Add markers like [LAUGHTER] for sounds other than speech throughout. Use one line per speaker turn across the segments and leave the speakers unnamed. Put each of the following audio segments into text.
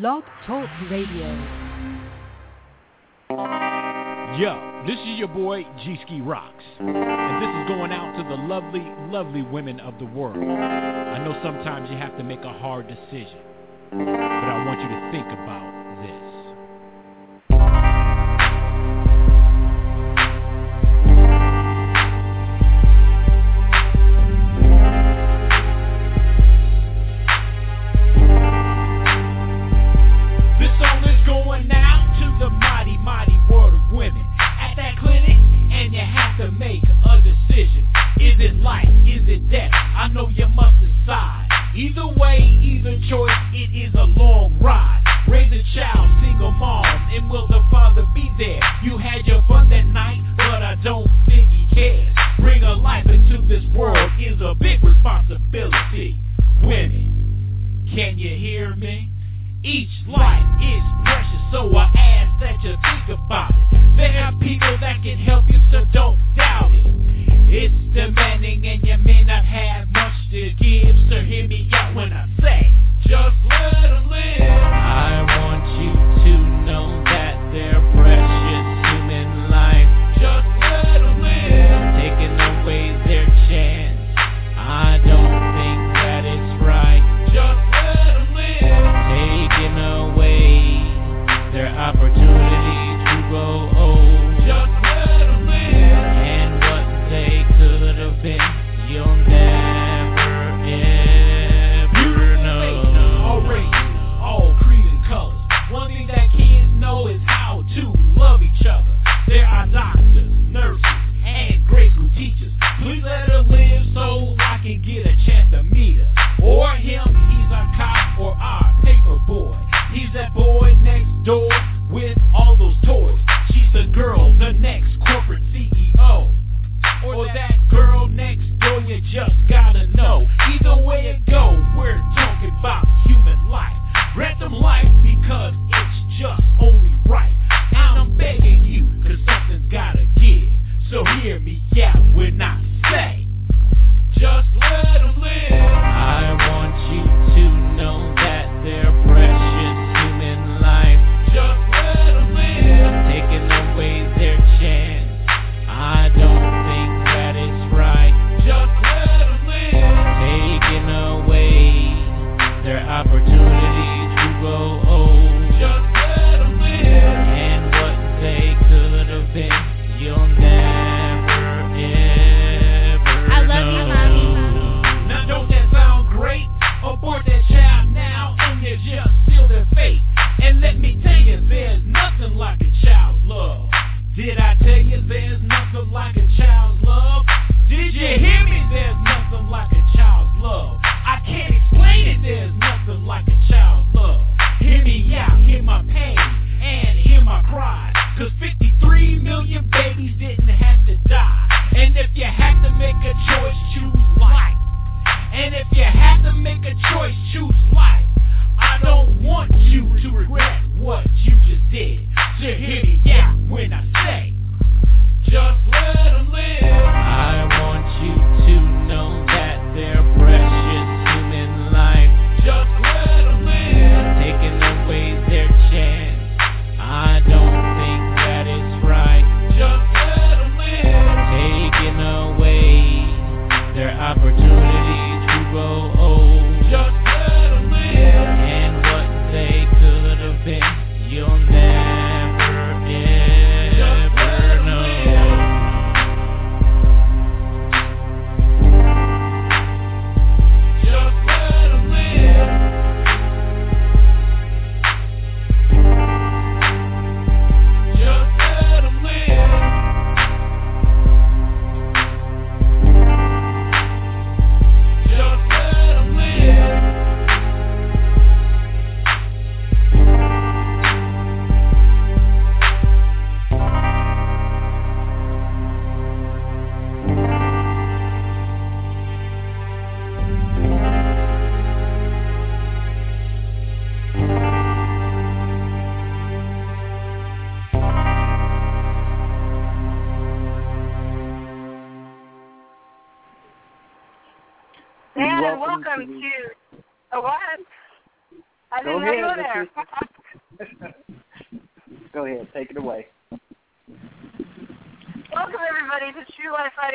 Blog Talk Radio.
Yo, this is your boy G Ski Rocks. And this is going out to the lovely, lovely women of the world. I know sometimes you have to make a hard decision, but I want you to think about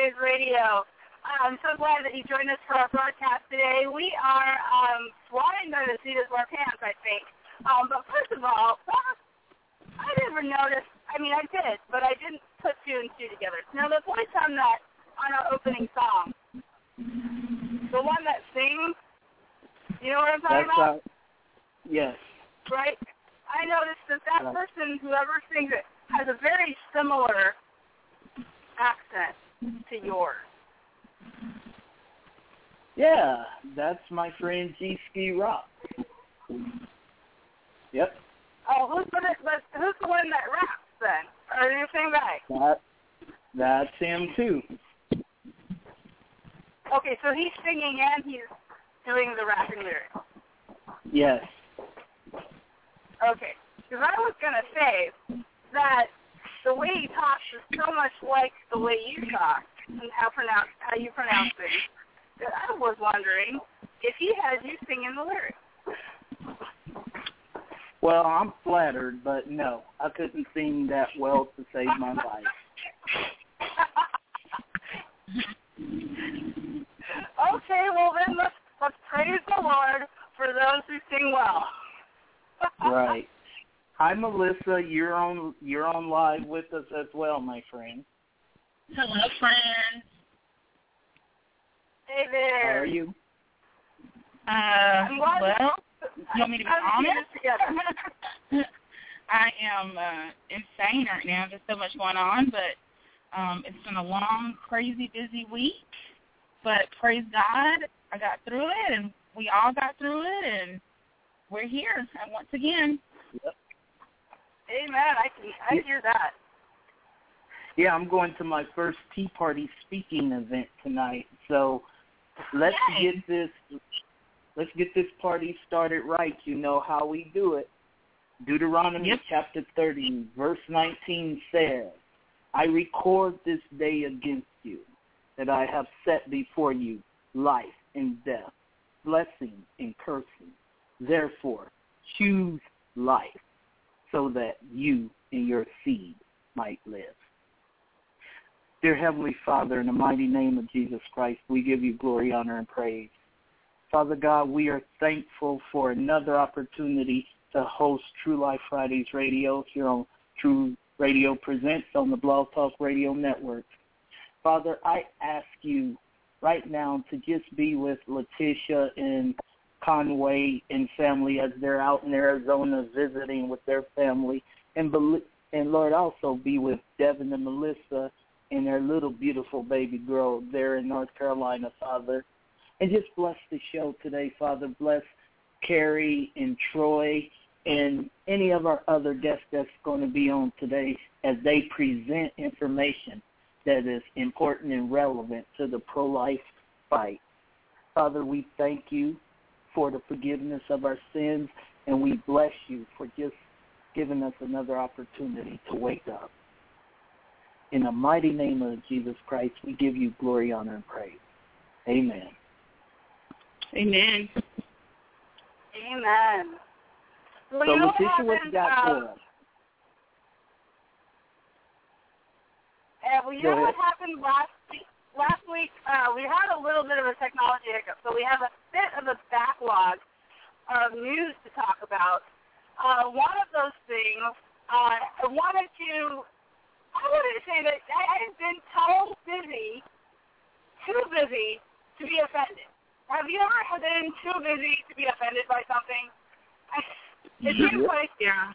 True Radio. I'm so glad that you joined us for our broadcast today. We are um, flying by the seat of our pants, I think. Um, but first of all, I never noticed. I mean, I did, but I didn't put two and two together. Now the voice on that on our opening song, the one that sings, you know what I'm talking
That's
about,
uh, yes.
right? I noticed that that
Right.
person, whoever sings it, has a very similar accent to yours.
Yeah, that's my friend G Ski Rock. Yep.
Oh, who's the but who's the one that raps then? Or you sing back?
That that's him too.
Okay, so he's singing and he's doing the rapping lyrics.
Yes.
Okay, because I was gonna say that the way he talks is so much like the way you talk and how pronounce how you pronounce things that I was wondering if he has you singing the lyrics.
Well, I'm flattered, but no, I couldn't sing that well to save my life. [LAUGHS]
okay, well then let's let's praise the Lord for those who sing well. [LAUGHS]
Right. Hi, Melissa. You're on. You're on live with us as well, my friend.
Hello, friends.
Hey there.
How are you?
Uh,
I'm glad-
well, you want me to be
I'm
honest? [LAUGHS] I am uh, insane right now. There's so much going on, but um, it's been a long, crazy, busy week. But praise God, I got through it, and we all got through it, and we're here and once again.
Amen. I can I hear that.
Yeah, I'm going to my first Tea Party speaking event tonight. So let's
Yay.
get this. Let's get this party started right. You know how we do it. Deuteronomy
Yep.
chapter 30, verse 19 says, I record this day against you that I have set before you life and death, blessing and cursing. Therefore, choose life so that you and your seed might live. Dear Heavenly Father, in the mighty name of Jesus Christ, we give you glory, honor, and praise. Father God, we are thankful for another opportunity to host TRU-Life Fridays Radio here on True Radio Presents on the Blog Talk Radio Network. Father, I ask you right now to just be with Letitia and Conway and family as they're out in Arizona visiting with their family. And, and Lord, also be with Devin and Melissa and their little beautiful baby girl there in North Carolina, Father. And just bless the show today, Father. Bless Carrie and Troy and any of our other guests that's going to be on today as they present information that is important and relevant to the pro-life fight. Father, we thank you for the forgiveness of our sins, and we bless you for just giving us another opportunity to wake up. In the mighty name of Jesus Christ, we give you glory, honor, and praise. Amen.
Amen.
Amen. Well,
So,
you know
Letitia, what you got
um,
for us?
Uh, well, you
Go
know what happened last week? Last week, uh, we had a little bit of a technology hiccup, so we have a bit of a backlog of news to talk about. Uh, one of those things, uh, I wanted to, I wanted to say that I have been so busy, too busy to be offended. Have you ever been too busy to be offended by something? I, it seems like
Yeah.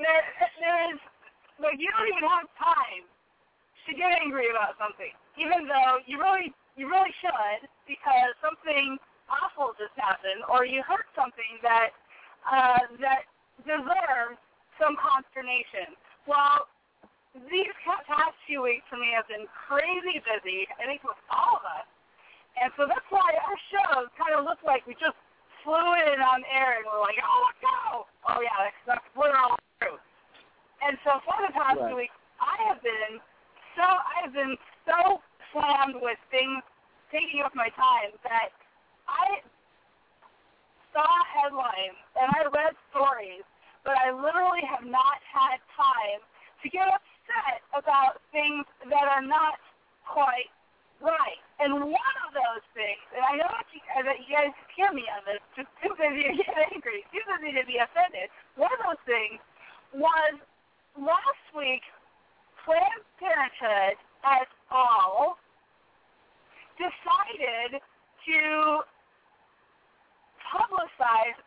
there, there is, like, you don't even have time to get angry about something, even though you really, you really should, because something awful just happened, or you heard something that, uh, that deserves some consternation. Well, these past few weeks for me have been crazy busy, I think with all of us, and so that's why our show kind of looked like we just flew in on air and we're like, oh, let's go. Oh, yeah, that's, that's we're all through. And so for the past
Right.
two weeks, I have been so I have been so slammed with things taking up my time that I saw headlines and I read stories, but I literally have not had time to get upset about things that are not quite right. And one of those things, and I know that you, that you guys hear me on this, just too busy to get [LAUGHS] angry, too busy to be offended. One of those things was last week, Planned Parenthood et al. decided to publicize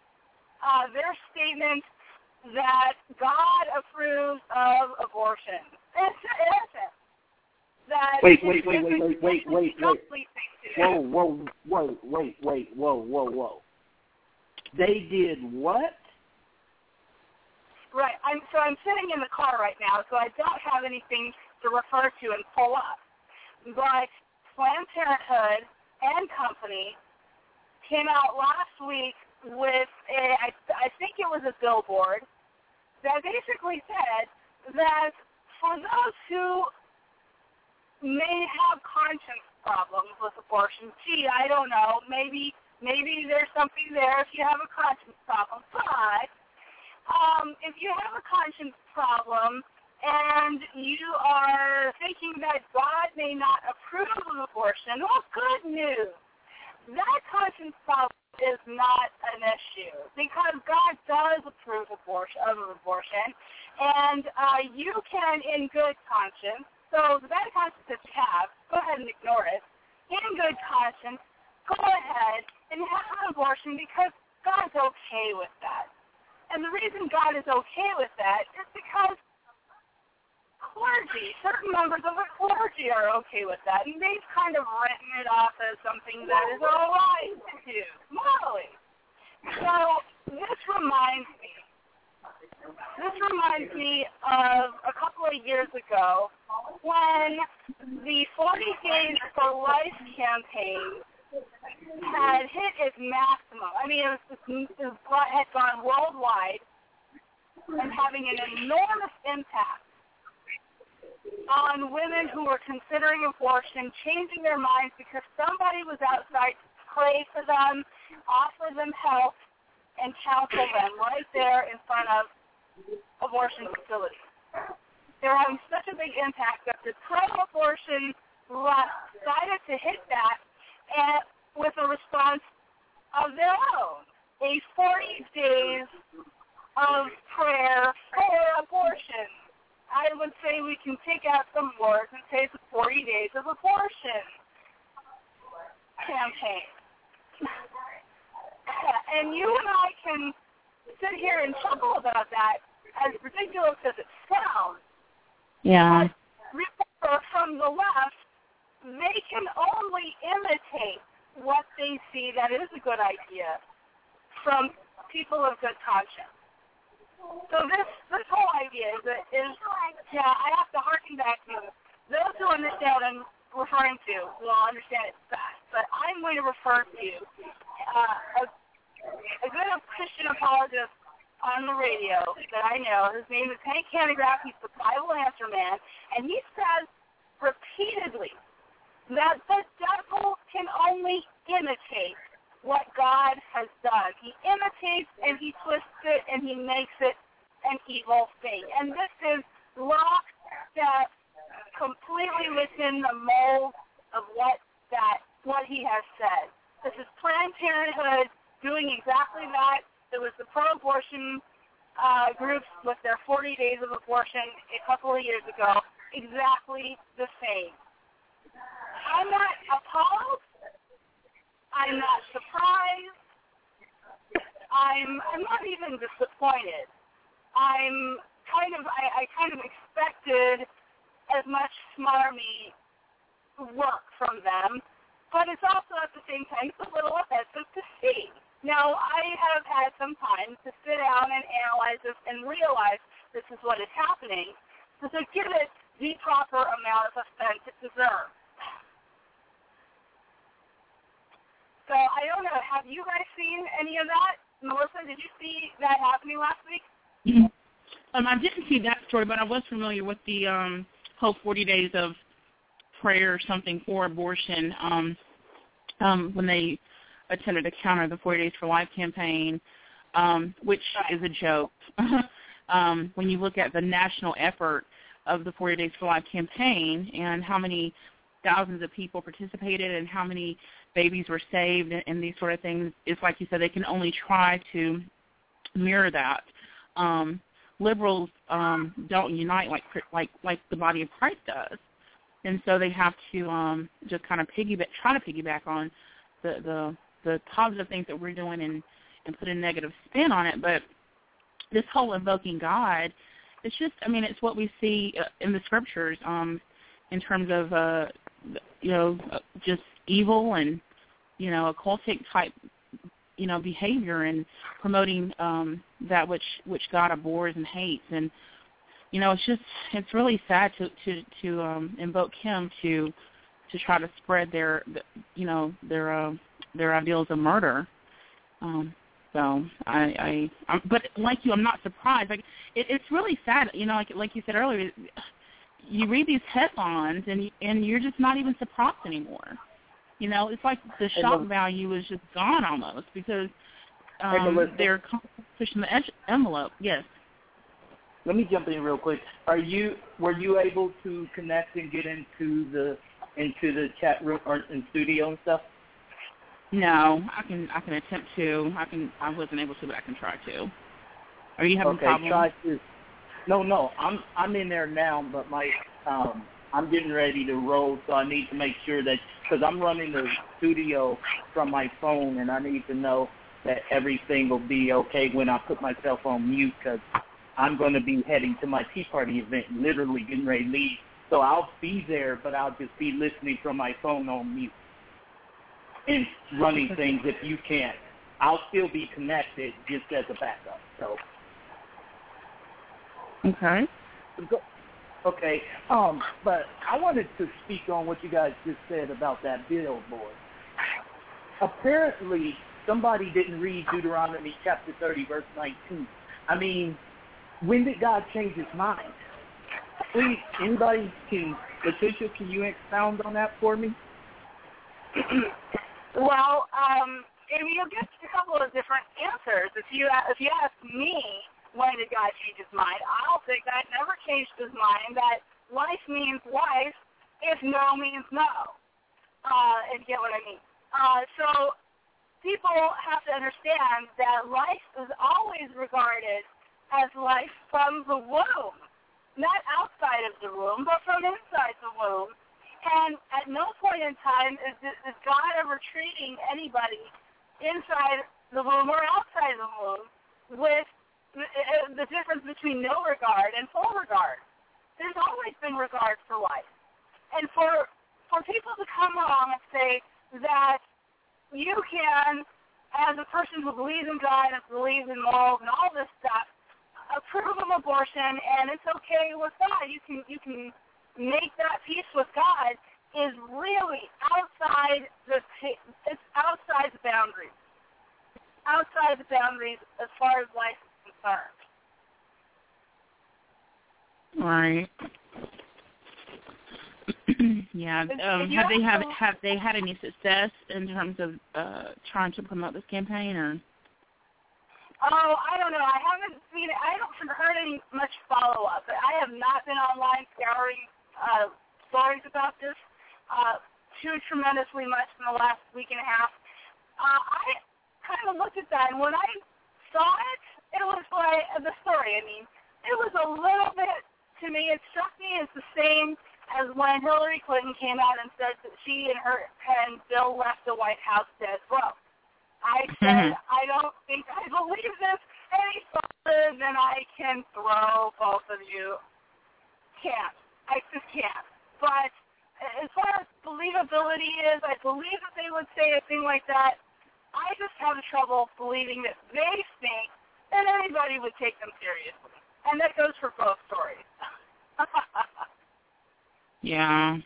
uh, their statement that God approves of abortion. It's innocent. That
wait, wait, wait, wait, wait, wait, wait,
wait.
Whoa, whoa, whoa, wait, wait, whoa, whoa, whoa. They did what?
Right. I'm so I'm sitting in the car right now, so I don't have anything to refer to and pull up. But Planned Parenthood and company came out last week with a, I, I think it was a billboard that basically said that for those who may have conscience problems with abortion, gee, I don't know, maybe maybe there's something there if you have a conscience problem. But um, if you have a conscience problem and you are thinking that God may not approve of abortion, well, good news. That conscience problem is not an issue because God does approve abortion, of abortion, and uh, you can, in good conscience, so the bad conscience that you have, go ahead and ignore it. In good conscience, go ahead and have an abortion because God's okay with that. And the reason God is okay with that is because clergy, certain members of the clergy are okay with that, and they've kind of written it off as something that is all right to do, morally. So this reminds me, this reminds me of a couple of years ago when the 40 Days for Life campaign had hit its maximum. I mean, it, was, it had gone worldwide and having an enormous impact on women who were considering abortion, changing their minds because somebody was outside to pray for them, offer them help, and counsel them right there in front of abortion facilities. They were having such a big impact that the pro-abortion left decided to hit that and with a response of their own. A 40 days of prayer for abortion. I would say we can take out some words and say a 40 days of abortion campaign. [LAUGHS] and you and I can sit here and chuckle about that as ridiculous as it sounds.
Yeah.
Remember, from the left, they can only imitate what they see that is a good idea from people of good conscience. So this this whole idea is that is yeah, I have to harken back to those who understand what I'm referring to will understand it best. But I'm going to refer to uh, a, a good Christian apologist on the radio that I know. His name is Hank Hanegraaff. He's the Bible Answer Man, and he says repeatedly that the devil can only imitate what God has done. He imitates and he twists it and he makes it an evil thing. And this is locked that completely within the mold of what that what he has said. This is Planned Parenthood doing exactly that. It was the pro-abortion uh, groups with their 40 days of abortion a couple of years ago. Exactly the same. I'm not appalled. I'm not surprised. I'm I'm not even disappointed. I'm kind of I, I kind of expected as much smarmy work from them, but it's also at the same time a little offensive to see. Now I have had some time to sit down and analyze this and realize this is what is happening, so to give it the proper amount of offense it deserves. So I don't know. Have you guys seen any of that? Melissa, did you see that happening last week?
Mm-hmm. Um, I didn't see that story, but I was familiar with the um, whole 40 days of prayer or something for abortion. Um, um, when they attended a counter the 40 Days for Life campaign, um, which is a joke. [LAUGHS] um, when you look at the national effort of the 40 Days for Life campaign and how many thousands of people participated and how many babies were saved and, and these sort of things, it's like you said, they can only try to mirror that. Um, liberals um, don't unite like like like the body of Christ does, and so they have to um, just kind of piggyback, try to piggyback on the the the positive things that we're doing and and put a negative spin on it. But this whole invoking God, it's just I mean it's what we see uh, in the scriptures um, in terms of uh, you know uh, just evil and you know occultic type you know behavior and promoting um that which which God abhors and hates. And you know it's just it's really sad to to to um invoke him to to try to spread their you know their uh, their ideals of murder. Um so I I I'm, but like you I'm not surprised. Like it, it's really sad you know like like you said earlier you read these headlines and and you're just not even surprised anymore you know, it's like the shock value is just gone almost because um, they're pushing the edge envelope. Yes.
Let me jump in real quick. Are you were you able to connect and get into the into the chat room or in studio and stuff?
No, I can I can attempt to. I can I wasn't able to, but I can try to. Are you having
okay,
problems?
Try to. No, no, I'm I'm in there now, but my um I'm getting ready to roll, so I need to make sure that because I'm running the studio from my phone, and I need to know that everything will be okay when I put myself on mute because I'm going to be heading to my Tea Party event, literally getting ready to leave. So I'll be there, but I'll just be listening from my phone on mute and running things if you can't. I'll still be connected just as a backup. So.
Okay.
Okay, um, but I wanted to speak on what you guys just said about that billboard. Apparently, somebody didn't read Deuteronomy chapter 30, verse 19. I mean, when did God change his mind? Please, anybody can, Letitia, can you expound on that for me? [CLEARS THROAT]
well, um, you'll get a couple of different answers. If you if you ask me, when did God change his mind? I'll say God never changed his mind, that life means life if no means no. Uh, and get what I mean. Uh, so people have to understand that life is always regarded as life from the womb, not outside of the womb, but from inside the womb. And at no point in time is, is God ever treating anybody inside the womb or outside the womb with the difference between no regard and full regard. There's always been regard for life. And for for people to come along and say that you can, as a person who believes in God and believes in morals and all this stuff, approve of abortion and it's okay with God. You can you can make that peace with God is really outside the it's outside the boundaries. Outside the boundaries as far as life concerned.
Right. [CLEARS THROAT] yeah. Um, have they have have they had any success in terms of uh, trying to promote this campaign or?
Oh, I don't know. I haven't seen it. I haven't heard any much follow up. I have not been online scouring uh, stories about this uh, too tremendously much in the last week and a half. Uh, I kind of looked at that, and when I saw it, it was like the story. I mean, it was a little bit to me. It struck me as the same as when Hillary Clinton came out and said that she and her and Bill left the White House dead broke. I said mm-hmm. I don't think I believe this any further than I can throw both of you. Can't. I just can't. But as far as believability is, I believe that they would say a thing like that. I just have trouble believing that they think then anybody would take them seriously. And that goes for both stories. [LAUGHS]
yeah.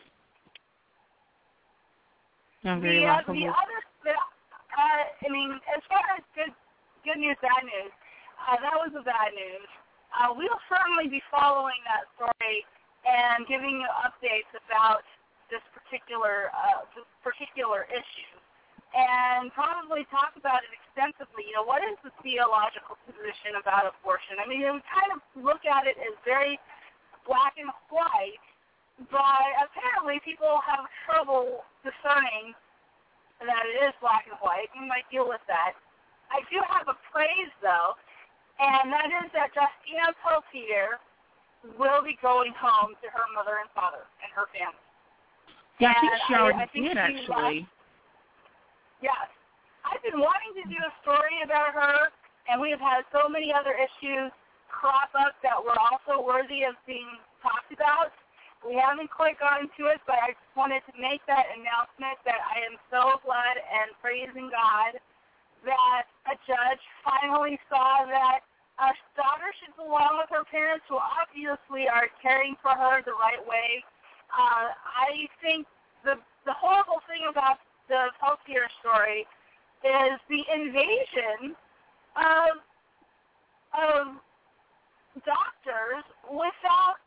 The, uh, the other, the, uh, I mean, as far as good, good news, bad news, uh, that was the bad news. Uh, we'll certainly be following that story and giving you updates about this particular uh, this particular issue. And probably talk about it extensively. You know, what is the theological position about abortion? I mean, we kind of look at it as very black and white, but apparently people have trouble discerning that it is black and white. We might deal with that. I do have a praise, though, and that is that Justina Pelletier will be going home to her mother and father and her family.
Yeah, I think she already
I, I
did,
she
actually.
Left. Yes. I've been wanting to do a story about her, and we have had so many other issues crop up that were also worthy of being talked about. We haven't quite gotten to it, but I just wanted to make that announcement that I am so glad and praising God that a judge finally saw that our daughter should belong with her parents who obviously are caring for her the right way. Uh, I think the the horrible thing about the Pelletier story is the invasion of of doctors without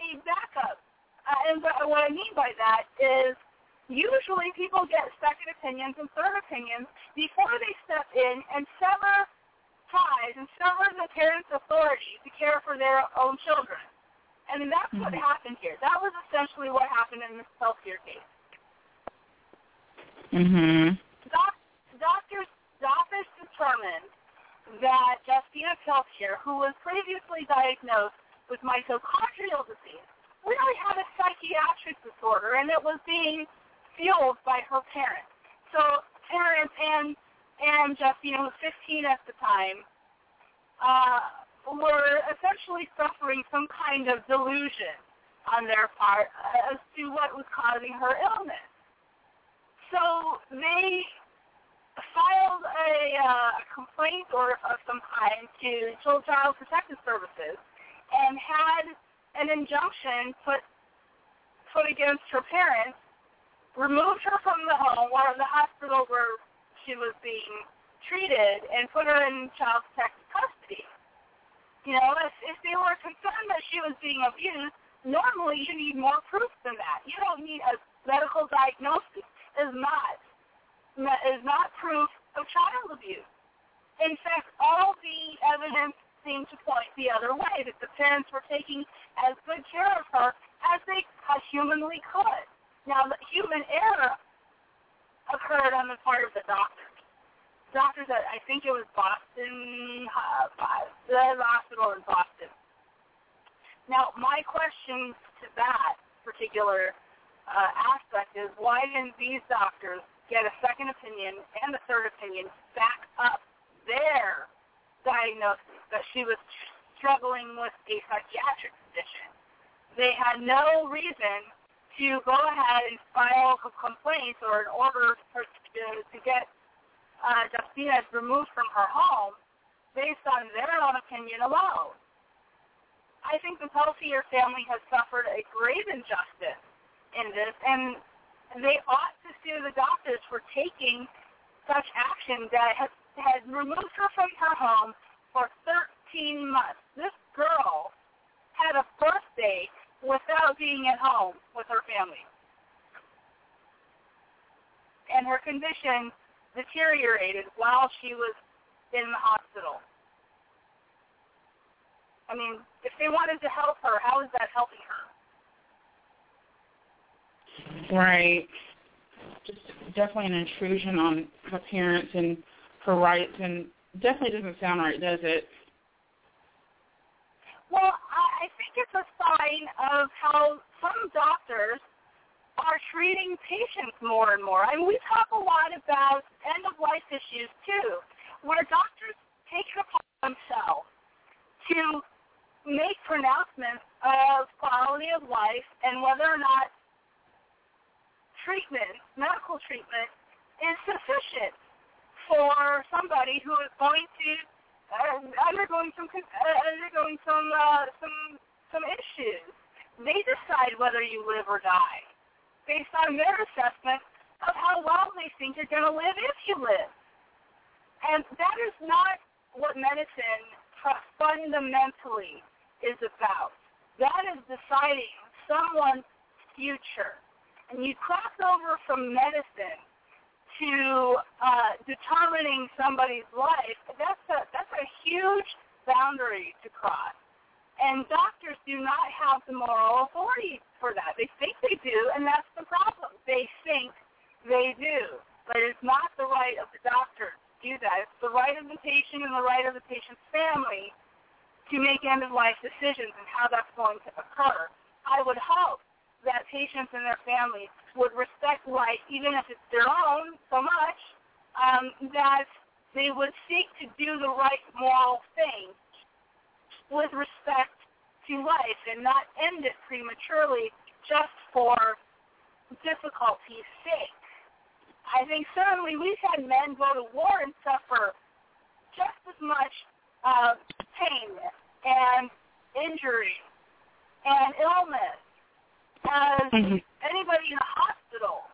a backup. Uh, and what I mean by that is usually people get second opinions and third opinions before they step in and sever ties and sever the parents' authority to care for their own children. Mean, that's mm-hmm. what happened here. That was essentially what happened in this Pelletier case.
Mhm.
Doc, doctors, doctors determined that Justina Pelletier, who was previously diagnosed with mitochondrial disease, really had a psychiatric disorder, and it was being fueled by her parents. So parents and and Justina, who was 15 at the time, uh, were essentially suffering some kind of delusion on their part as to what was causing her illness. So they filed a, uh, complaint or of some kind to Child Protective Services and had an injunction put put against her parents, removed her from the home or the hospital where she was being treated, and put her in child protective custody. You know, if, if they were concerned that she was being abused, normally you need more proof than that. You don't need a medical diagnosis is not is not proof of child abuse. In fact, all the evidence seemed to point the other way, that the parents were taking as good care of her as they humanly could. Now, the human error occurred on the part of the doctors. Doctors at, I think it was Boston, uh, the hospital in Boston. Now, my question to that particular uh, aspect is why didn't these doctors get a second opinion and a third opinion back up their diagnosis that she was struggling with a psychiatric condition? They had no reason to go ahead and file a complaint or an order for, to, to get uh, Justina removed from her home based on their own opinion alone. I think the Pelletier family has suffered a grave injustice in this, and they ought to sue the doctors for taking such action that has, has removed her from her home for 13 months. This girl had a birthday without being at home with her family. And her condition deteriorated while she was in the hospital. I mean, if they wanted to help her, how is that helping her?
Right. Just definitely an intrusion on her parents and her rights, and definitely doesn't sound right, does it?
Well, I think it's a sign of how some doctors are treating patients more and more. I mean, we talk a lot about end-of-life issues, too, where doctors take it upon themselves to make pronouncements of quality of life and whether or not treatment, medical treatment, is sufficient for somebody who is going to uh, undergoing some uh, undergoing some uh, some some issues. They decide whether you live or die based on their assessment of how well they think you're going to live if you live. And that is not what medicine fundamentally is about. That is deciding someone's future and you cross over from medicine to uh, determining somebody's life, that's a that's a huge boundary to cross. And doctors do not have the moral authority for that. They think they do, and that's the problem. They think they do, but it's not the right of the doctor to do that. It's the right of the patient and the right of the patient's family to make end of life decisions and how that's going to occur. I would hope that patients and their families would respect life, even if it's their own, so much um, that they would seek to do the right moral thing with respect to life and not end it prematurely just for difficulty's sake. I think certainly we've had men go to war and suffer just as much uh, pain and injury and illness as mm-hmm. anybody in a hospital.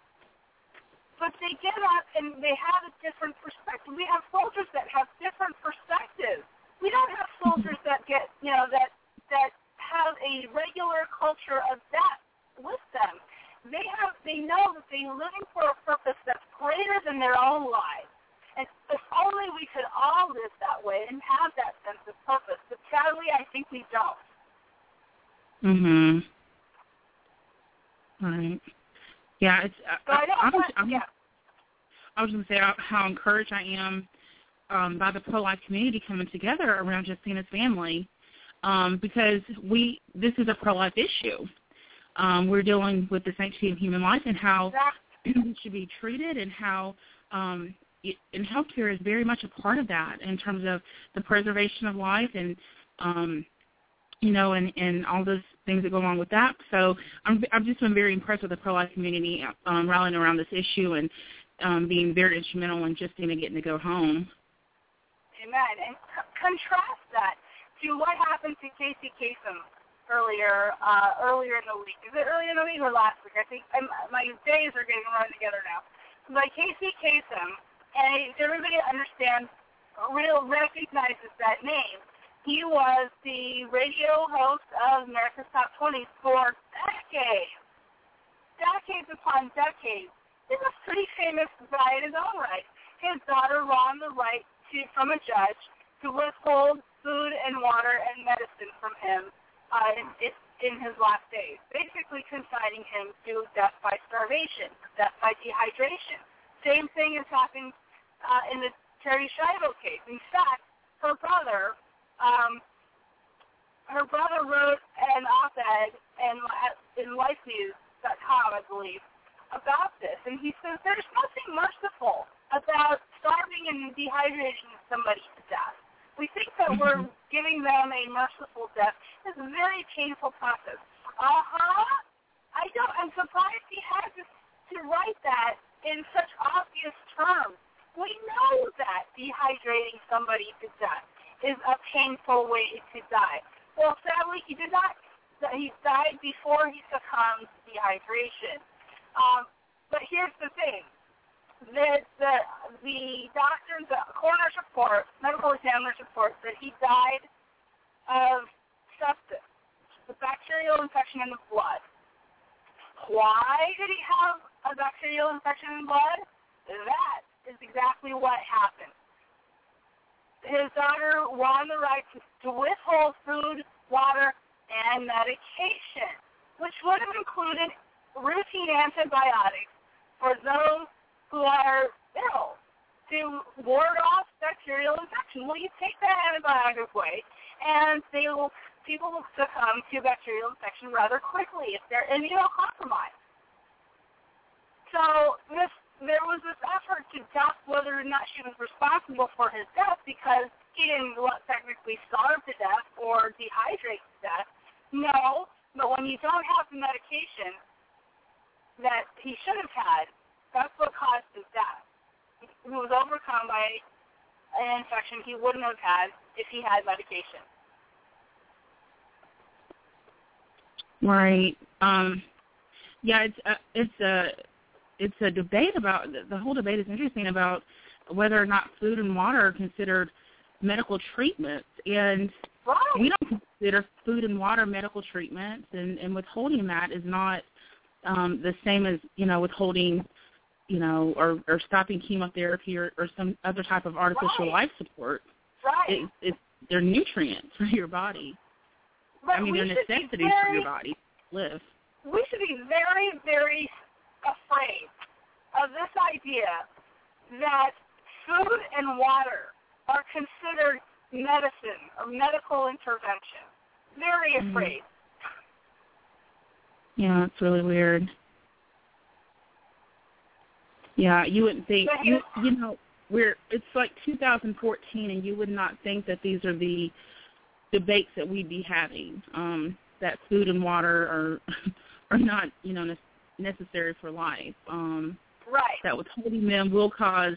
But they get up and they have a different perspective. We have soldiers that have different perspectives we don't have soldiers that get you know that that have a regular culture of death with them. They have they know that they're living for a purpose that's greater than their own lives. And if only we could all live that way and have that sense of purpose. But sadly, I think we don't.
Mhm. Right. Yeah, it's.
So I, I
I,
want,
I'm,
yeah.
I was going to say how encouraged I am um, by the pro-life community coming together around Justina's family um, because we this is a pro-life issue. Um, we're dealing with the sanctity of human life and how it [CLEARS THROAT] should be treated and how um, it, and healthcare is very much a part of that in terms of the preservation of life and um, you know and, and all those things that go along with that. So I'm I've just been very impressed with the pro-life community um, rallying around this issue and um, being very instrumental in Justina getting to go home.
Amen. And c- contrast that to what happened to Casey Kasem earlier uh, earlier in the week. Is it earlier in the week or last week? I think I'm, my days are getting run together now. But Casey Kasem, and everybody understands, real recognizes that name. He was the radio host of America's Top 20 for decades, decades upon decades. He was pretty famous guy in his own right. His daughter won the right to, from a judge to withhold food and water and medicine from him uh, in, in his last days, basically consigning him to death by starvation, death by dehydration. Same thing is happening uh, in the Terri Schiavo case. In fact, her brother, um, her brother wrote an op-ed in, in LifeNews.com, I believe, about this, and he says there's nothing merciful about starving and dehydrating somebody to death. We think that mm-hmm. we're giving them a merciful death. It's a very painful process. Uh-huh. I don't, I'm surprised he had to, to write that in such obvious terms. We know that dehydrating somebody to death is a painful way to die. Well, sadly, he did not. He died before he succumbed to dehydration. Um, but here's the thing that the the doctors, the coroner's report, medical examiner's report that he died of sepsis, the bacterial infection in the blood. Why did he have a bacterial infection in blood? That is exactly what happened. His daughter won the right to, to withhold food, water, and medication, which would have included routine antibiotics for those who are ill to ward off bacterial infection. Well, you take that antibiotic away, and they will people will succumb to bacterial infection rather quickly if they're immunocompromised. So this there was this effort to doubt whether or not she was responsible for his death because he didn't technically starve to death or dehydrate to death. No, but when you don't have the medication that he should have had, that's what caused his death. He was overcome by an infection he wouldn't have had if he had medication.
Right. Um, yeah, it's a, it's a it's a debate about the whole debate is interesting about whether or not food and water are considered medical treatments, and
right.
we don't consider food and water medical treatments, and, and withholding that is not um, the same as you know withholding you know, or, or stopping chemotherapy or, or some other type of artificial
Right.
life support.
Right.
It, it's they're nutrients for your body.
but
I mean, they're
should be
for
very-
your body to live.
we should be very, very afraid of this idea that food and water are considered medicine or medical intervention. Very
Mhm.
afraid.
Yeah, it's really weird. Yeah, you wouldn't think you you know we're it's like 2014 and you would not think that these are the debates that we'd be having. Um, that food and water are [LAUGHS] are not you know necessary for life. Um,
Right.
that withholding them will cause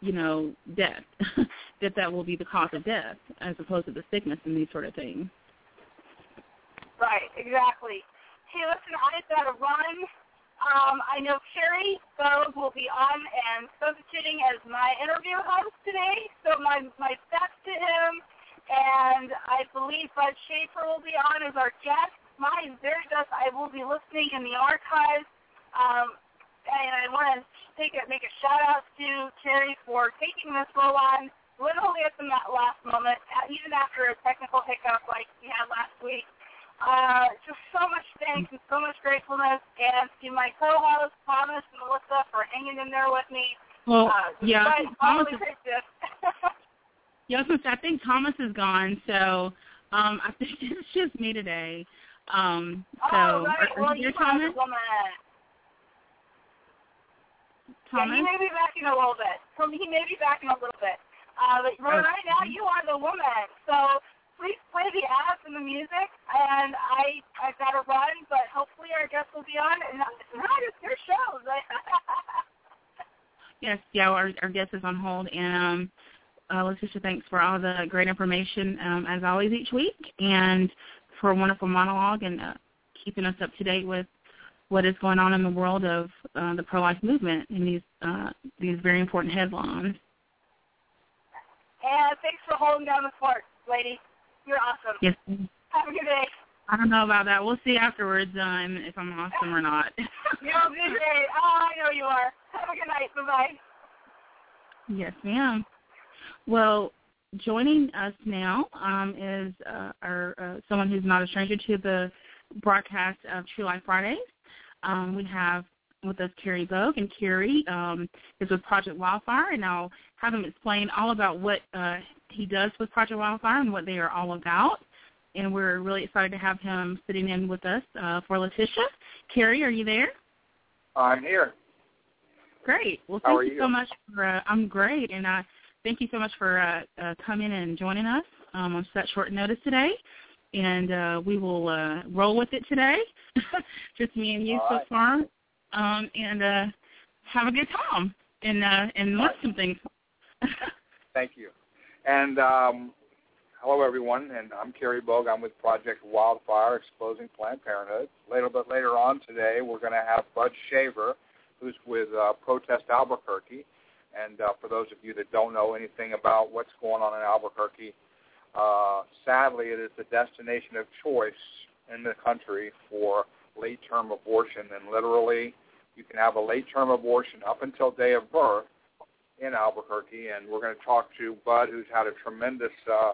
you know death. [LAUGHS] that that will be the cause of death as opposed to the sickness and these sort of things.
Right, exactly. Hey, listen, I've got to run. Um, I know Carrie Bogue will be on and substituting as my interview host today, so my my best to him. And I believe Bud Shaver will be on as our guest. My very best. I will be listening in the archives. Um, and I want to take a, make a shout out to Terry for taking this role on literally at the last moment, uh, even after a technical hiccup like we had last week. Uh, just so much thanks and so much gratefulness, and to my co-hosts Thomas and Melissa for hanging in there with me.
Well,
uh,
yeah,
despite all
Thomas is. Yeah, I was say, I think Thomas is gone, so um, [LAUGHS] I think it's just me today. Um, so,
oh, right.
are,
well,
you Thomas?
the woman.
Thomas?
Yeah, he may be back in a little bit. So he may be back in a little bit. Uh, but right,
Okay.
right now, you are the woman. So please play the ads and the music. And I I've got to run, but hopefully our guest will be on. And not it's your show.
Yes, yeah, our, our guest is on hold, and um, uh, Letitia, thanks for all the great information um, as always each week, and for a wonderful monologue and uh, keeping us up to date with what is going on in the world of uh, the pro-life movement and these uh, these very important headlines.
and thanks for holding down the fort, lady. You're awesome.
Yes,
Have a good day.
I don't know about that. We'll see afterwards um, if I'm awesome or not. [LAUGHS]
You're a good day. Oh, I know you are. Have a good night. Bye-bye.
Yes, ma'am. Well, joining us now um, is uh, our uh, someone who's not a stranger to the broadcast of TRU-Life Fridays. Um, we have with us Carrie Bogue, and Carrie um, is with Project Wildfire, and I'll have him explain all about what uh, he does with Project Wildfire and what they are all about. And we're really excited to have him sitting in with us uh, for Letitia. Carrie, are you there?
I'm here.
Great. Well, thank you,
you?
so much for. Uh, I'm great, and uh, thank you so much for uh, uh, coming and joining us um, on such short notice today. And uh, we will uh, roll with it today, [LAUGHS] just me and you
All
so
right.
far, um, and uh, have a good time and uh, and learn some things. [LAUGHS]
Thank you. And um, hello, everyone. And I'm Kerry Bogue. I'm with Project Wildfire, Exposing Planned Parenthood. Later, but later on today, we're going to have Bud Shaver, who's with uh, Protest Albuquerque. And uh, for those of you that don't know anything about what's going on in Albuquerque, uh, sadly, it is the destination of choice in the country for late-term abortion. And literally, you can have a late-term abortion up until day of birth in Albuquerque, and we're going to talk to Bud, who's had a tremendous, uh,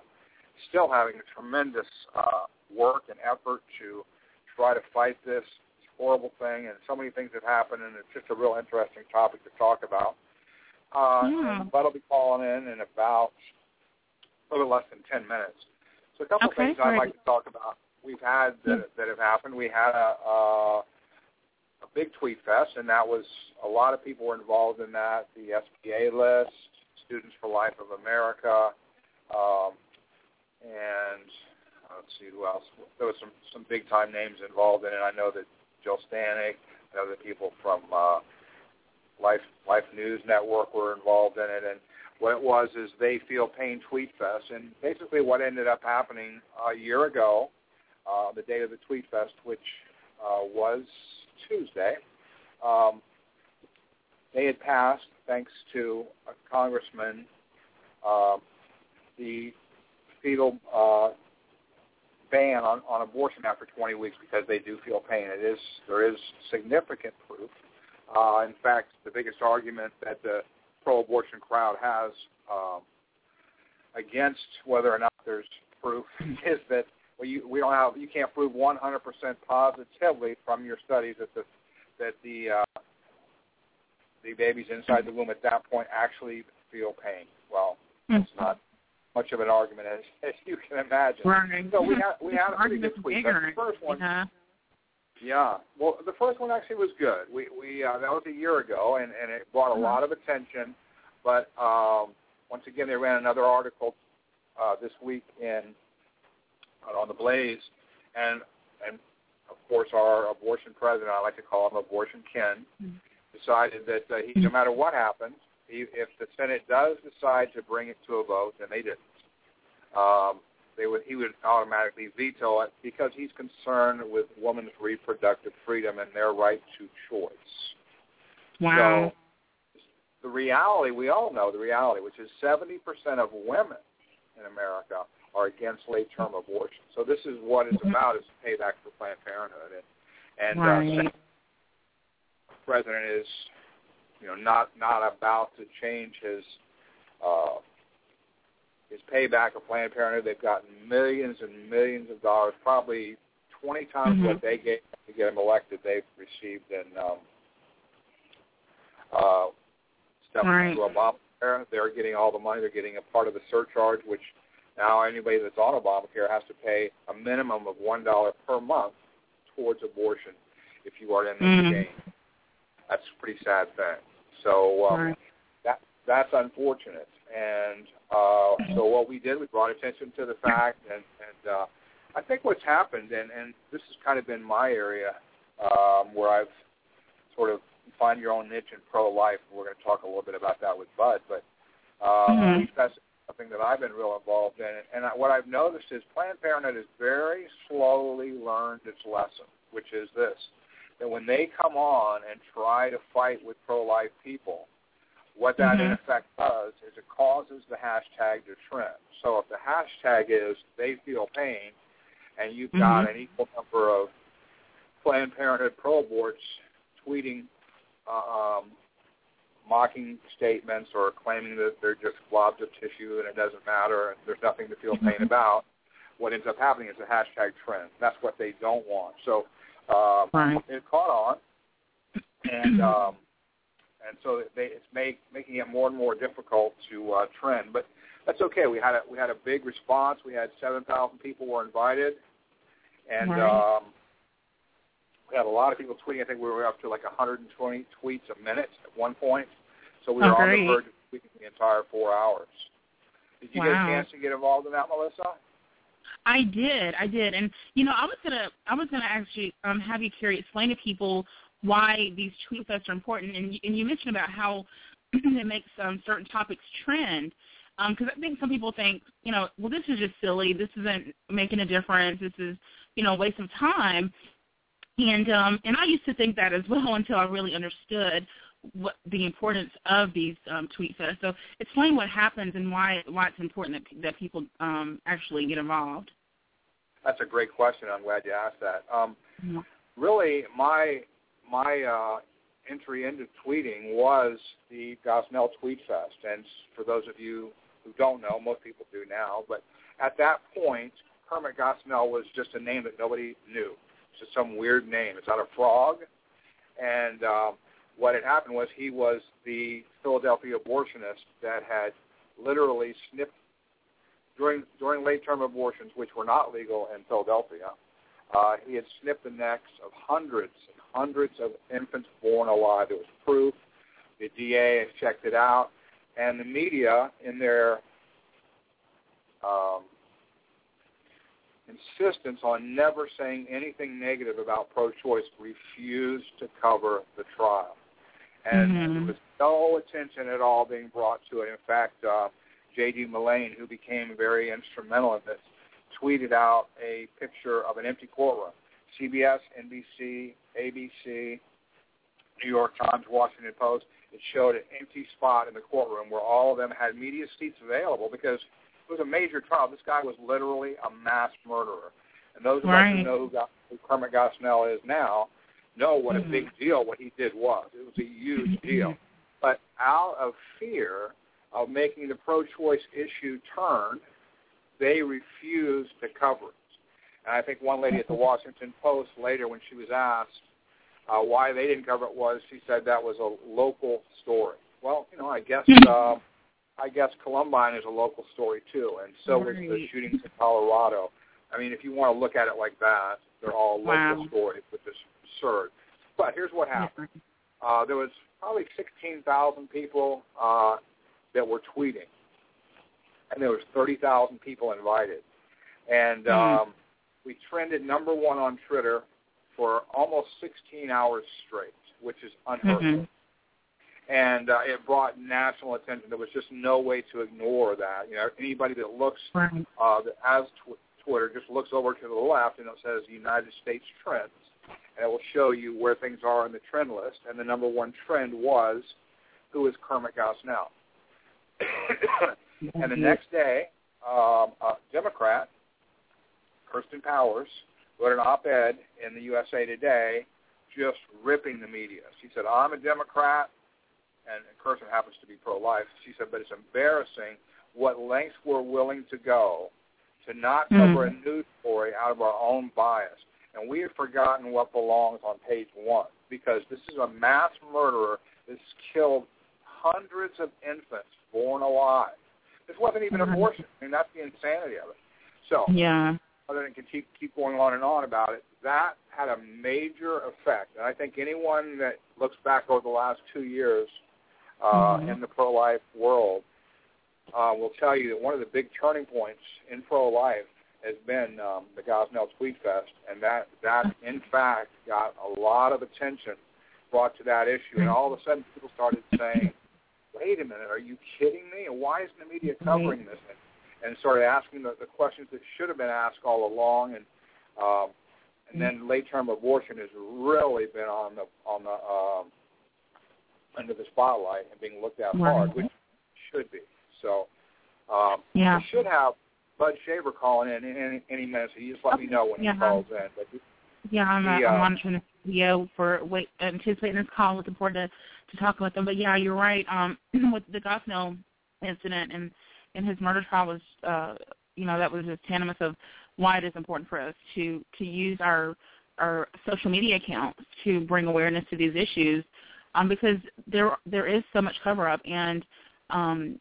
still having a tremendous uh, work and effort to try to fight this horrible thing, and so many things have happened, and it's just a real interesting topic to talk about. Uh,
Yeah.
and Bud will be calling in in about a little less than 10 minutes. So a couple
Okay,
of things I'd like to talk about. We've had that, that have happened. We had a, uh, a big tweet fest, and that was a lot of people were involved in that. The SBA list, Students for Life of America, um, and uh, let's see who else. There was some some big time names involved in it. I know that Jill Stanek, I know that people from uh, Life Life News Network were involved in it, and what it was is they feel pain tweet fest, and basically what ended up happening a year ago, uh, the day of the tweet fest, which uh, was Tuesday. Um, they had passed, thanks to a congressman, uh, the fetal uh, ban on, on abortion after 20 weeks because they do feel pain. It is there is significant proof Uh, in fact, the biggest argument that the pro-abortion crowd has um, against whether or not there's proof [LAUGHS] is that well, you, we don't have you can't prove 100% positively from your studies that the that the uh, the babies inside the womb at that point actually feel pain. Well, it's not much of an argument as, as you can imagine.
Right.
So we had we had a pretty good tweet. But the first one,
yeah.
Yeah. Well, the first one actually was good. We we uh, that was a year ago, and and it brought a
Mhm.
lot of attention. But um, once again, they ran another article uh, this week in uh, on the Blaze, and and of course our abortion president, I like to call him Abortion Ken,
Mhm.
decided that uh, he, no matter what happens, he, if the Senate does decide to bring it to a vote, and they didn't, um, they would he would automatically veto it because he's concerned with women's reproductive freedom and their right to choice.
Wow.
So the reality, we all know the reality, which is 70% of women in America are against late-term abortion. So this is what it's
Mhm.
about, is payback for Planned Parenthood. And, and
Right.
uh, the president is, you know, not not about to change his uh, his payback of Planned Parenthood. They've gotten millions and millions of dollars, probably 20 times
Mhm.
what they gave to get him elected. They've received in um, uh, stuff
Right.
through Obamacare. They're getting all the money. They're getting a part of the surcharge, which now anybody that's on Obamacare has to pay a minimum of one dollar per month towards abortion if you are in this
Mhm.
game. That's a pretty sad thing. So um,
Right.
that that's unfortunate. And uh, so what we did, we brought attention to the fact, and, and uh, I think what's happened, and, and this has kind of been my area um, where I've sort of find your own niche in pro-life. We're going to talk a little bit about that with Bud, but
Mhm.
at that's something that I've been real involved in. And I, what I've noticed is Planned Parenthood has very slowly learned its lesson, which is this: that when they come on and try to fight with pro-life people, what that in
Mhm.
effect does is it causes the hashtag to trend. So if the hashtag is they feel pain, and you've got
Mhm.
an equal number of Planned Parenthood pro boards tweeting um, mocking statements or claiming that they're just blobs of tissue and it doesn't matter and there's nothing to feel pain about, what ends up happening is a hashtag trend. That's what they don't want. So um,
Right.
it caught on, and um, and so they, it's make, making it more and more difficult to uh, trend. But that's okay. We had a we had a big response. We had seven thousand people were invited, and
Right.
um, we had a lot of people tweeting. I think we were up to like 120 tweets a minute at one point. So we
Oh,
were on the verge of tweeting the entire four hours. Did you get a chance to get involved in that, Melissa?
I did, I did, and you know, I was gonna, I was gonna actually um, have you, Carrie, explain to people why these tweet fests are important, and you, and you mentioned about how [CLEARS THROAT] it makes um, certain topics trend, because I think some people think, you know, well, this is just silly, this isn't making a difference, this is, you know, a waste of time, and um, and I used to think that as [LAUGHS] well until I really understood what the importance of these um, tweet fests. So explain what happens and why why it's important that that people um, actually get involved.
That's a great question. I'm glad you asked that. Um, really, my my uh, entry into tweeting was the Gosnell Tweet Fest, and for those of you who don't know, most people do now, but at that point, Kermit Gosnell was just a name that nobody knew. It's just some weird name. It's not a frog, and um, what had happened was he was the Philadelphia abortionist that had literally snipped during during late term abortions, which were not legal in Philadelphia. Uh, he had snipped the necks of hundreds hundreds of infants born alive. There was proof. The DA has checked it out, and the media, in their um, insistence on never saying anything negative about pro-choice, refused to cover the trial. And
Mhm.
there was no attention at all being brought to it. In fact, uh, J.D. Mullane, who became very instrumental in this, tweeted out a picture of an empty courtroom. CBS, NBC, ABC, New York Times, Washington Post. It showed an empty spot in the courtroom where all of them had media seats available because it was a major trial. This guy was literally a mass murderer. And those of us who know who, got, who Kermit Gosnell is now know what
Mhm.
a big deal what he did was. It was a huge deal. But out of fear of making the pro-choice issue turn, they refused to cover it. And I think one lady at the Washington Post later, when she was asked uh, why they didn't cover it, was she said that was a local story. Well, you know, I guess uh, I guess Columbine is a local story too, and so was the shootings in Colorado. I mean, if you want to look at it like that, they're all local
Wow.
stories, which is absurd. But here's what happened. Uh, there was probably 16,000 people uh, that were tweeting, and there was 30,000 people invited. And
Mhm.
um, we trended number one on Twitter for almost 16 hours straight, which is unheard
Mhm.
of. And uh, it brought national attention. There was just no way to ignore that. You know, anybody that looks
Right.
uh, that has tw- Twitter just looks over to the left and it says United States trends, and it will show you where things are in the trend list. And the number one trend was who is Kermit Gosnell. [COUGHS] and the next day, um, a Democrat, Kirsten Powers, wrote an op-ed in the USA Today, just ripping the media. She said, "I'm a Democrat." And Kirsten happens to be pro-life. She said, but it's embarrassing what lengths we're willing to go to not cover a news story out of our own bias. And we have forgotten what belongs on page one because this is a mass murderer that's killed hundreds of infants born alive. This wasn't even
Mhm.
abortion. I mean, that's the insanity of it. So,
Yeah.
Other than can keep keep going on and on about it, that had a major effect. And I think anyone that looks back over the last two years uh,
Mhm.
in the pro-life world uh, will tell you that one of the big turning points in pro-life has been um, the Gosnell Tweet Fest, and that that in fact got a lot of attention brought to that issue, and all of a sudden people started saying, "Wait a minute, are you kidding me? And why isn't the media covering this?" And, started asking the, the questions that should have been asked all along, and um, and then late-term abortion has really been on the on the um, under the spotlight and being looked at
Right.
hard, which should be. So um,
Yeah.
we should have Bud Shaver calling in any, any minute. So you just let me know when
Yeah.
he calls in. But
Yeah, I'm,
The, uh,
I'm monitoring the video for wait anticipating this call. Looking forward to to talking with them. But yeah, you're right. Um, [CLEARS THROAT] with the Gosnell incident and and his murder trial was, uh, you know, that was just tantamous of why it is important for us to to use our our social media accounts to bring awareness to these issues, um, because there there is so much cover up, and um,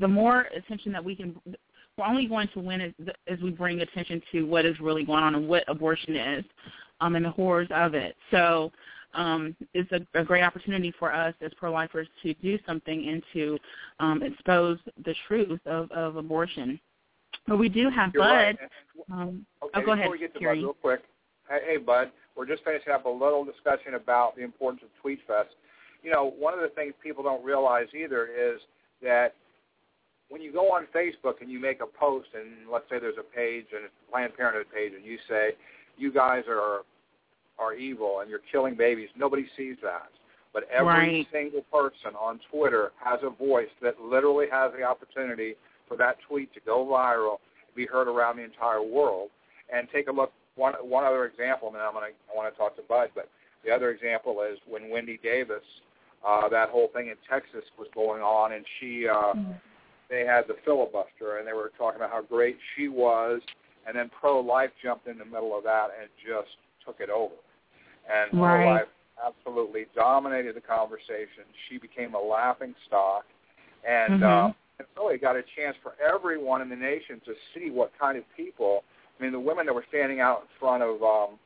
the more attention that we can we're only going to win as, as we bring attention to what is really going on and what abortion is um, and the horrors of it. So um, it's a, a great opportunity for us as pro-lifers to do something and to um, expose the truth of, of abortion. But we do have
you're
Bud.
right.
Um,
Okay,
oh, go ahead,
before we get to Bud, real quick. Hey, hey, Bud, we're just finishing up a little discussion about the importance of Tweet Fest. You know, one of the things people don't realize either is that when you go on Facebook and you make a post, and let's say there's a page and it's a Planned Parenthood page, and you say, "You guys are are evil and you're killing babies," nobody sees that. But every
Right.
single person on Twitter has a voice that literally has the opportunity for that tweet to go viral, be heard around the entire world. And take a look. One one other example, and then I'm gonna I want to talk to Bud, but the other example is when Wendy Davis, uh, that whole thing in Texas was going on, and she uh, they had the filibuster, and they were talking about how great she was, and then pro-life jumped in the middle of that and just took it over. And
Right.
pro-life absolutely dominated the conversation. She became a laughing stock, and
Mhm.
uh, and really got a chance for everyone in the nation to see what kind of people. I mean, the women that were standing out in front of um,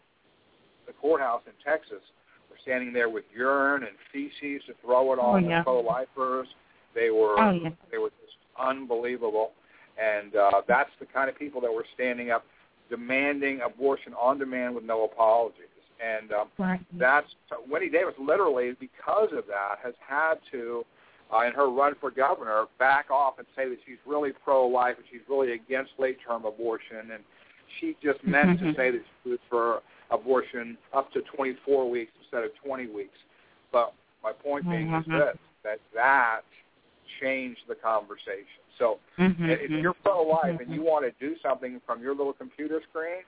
the courthouse in Texas were standing there with urine and feces to throw it on
Oh, yeah.
the pro-lifers. They were
Oh, yeah.
they were just unbelievable, and uh, that's the kind of people that were standing up, demanding abortion on demand with no apologies. And um,
Right.
that's Wendy Davis literally because of that has had to uh, in her run for governor back off and say that she's really pro-life and she's really against late-term abortion and she just meant to
Mhm.
say that she was for abortion up to 24 weeks instead of 20 weeks but my point being is
Mhm.
this that that changed the conversation so
Mhm.
if you're pro-life and you want to do something from your little computer screen,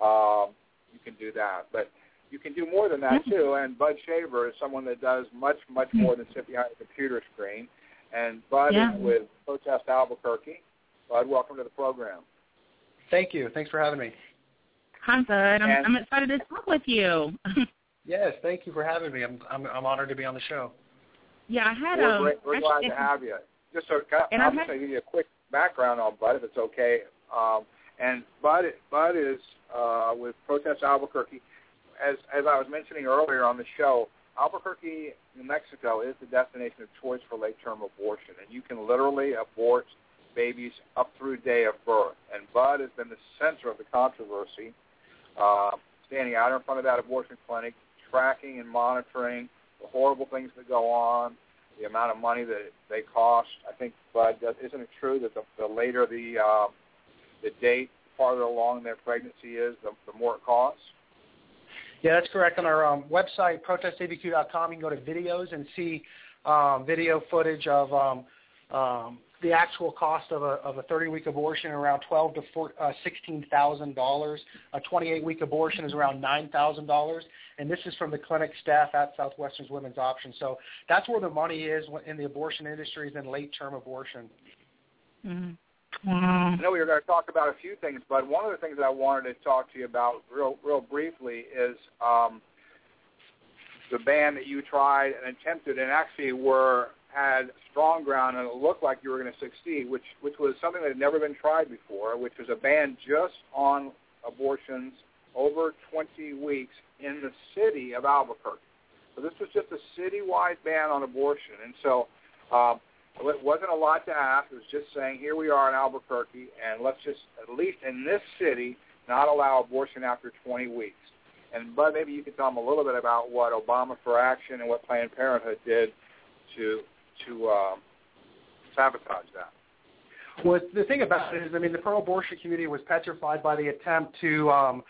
um, you can do that. But you can do more than that too. And Bud Shaver is someone that does much, much more than sit behind a computer screen. And Bud
Yeah.
is with Protest Albuquerque. Bud, welcome to the program.
Thank you. Thanks for having me.
Hi, Bud. I'm,
And-
I'm excited to talk with you. [LAUGHS]
Yes, thank you for having me. I'm I'm, I'm honored to be on the show.
yeah, I had
We're,
um.
great, we're glad to have you. Just so, I-
And
I'm just
had-
going to give you a quick background on Bud, if it's okay. Um, and Bud, Bud is uh, with Protest Albuquerque. As as I was mentioning earlier on the show, Albuquerque, New Mexico, is the destination of choice for late-term abortion, and you can literally abort babies up through day of birth. And Bud has been the center of the controversy, uh, standing out in front of that abortion clinic, tracking and monitoring the horrible things that go on, the amount of money that they cost. I think, Bud, isn't it true that the, the later the um, the date, farther along their pregnancy is, the, the more it costs?
Yeah, that's correct. On our um, website, protestabq.com, you can go to videos and see um, video footage of um, um, the actual cost of a of a 30 week abortion around 12 to 4, uh, 16 thousand dollars. A 28 week abortion is around nine thousand dollars, and this is from the clinic staff at Southwestern's Women's Option. So that's where the money is in the abortion industry is in late term abortion.
Mhm. Wow.
I know we were going to talk about a few things, but one of the things that I wanted to talk to you about real, real briefly is um, the ban that you tried and attempted, and actually were had strong ground, and it looked like you were going to succeed, which which was something that had never been tried before, which was a ban just on abortions over 20 weeks in the city of Albuquerque. So this was just a citywide ban on abortion, and so. Um, it wasn't a lot to ask. It was just saying, here we are in Albuquerque, and let's just, at least in this city, not allow abortion after 20 weeks. And Bud, maybe you could tell them a little bit about what Obama for Action and what Planned Parenthood did to to um, sabotage that.
Well, the thing about it is, I mean, the pro-abortion community was petrified by the attempt to um,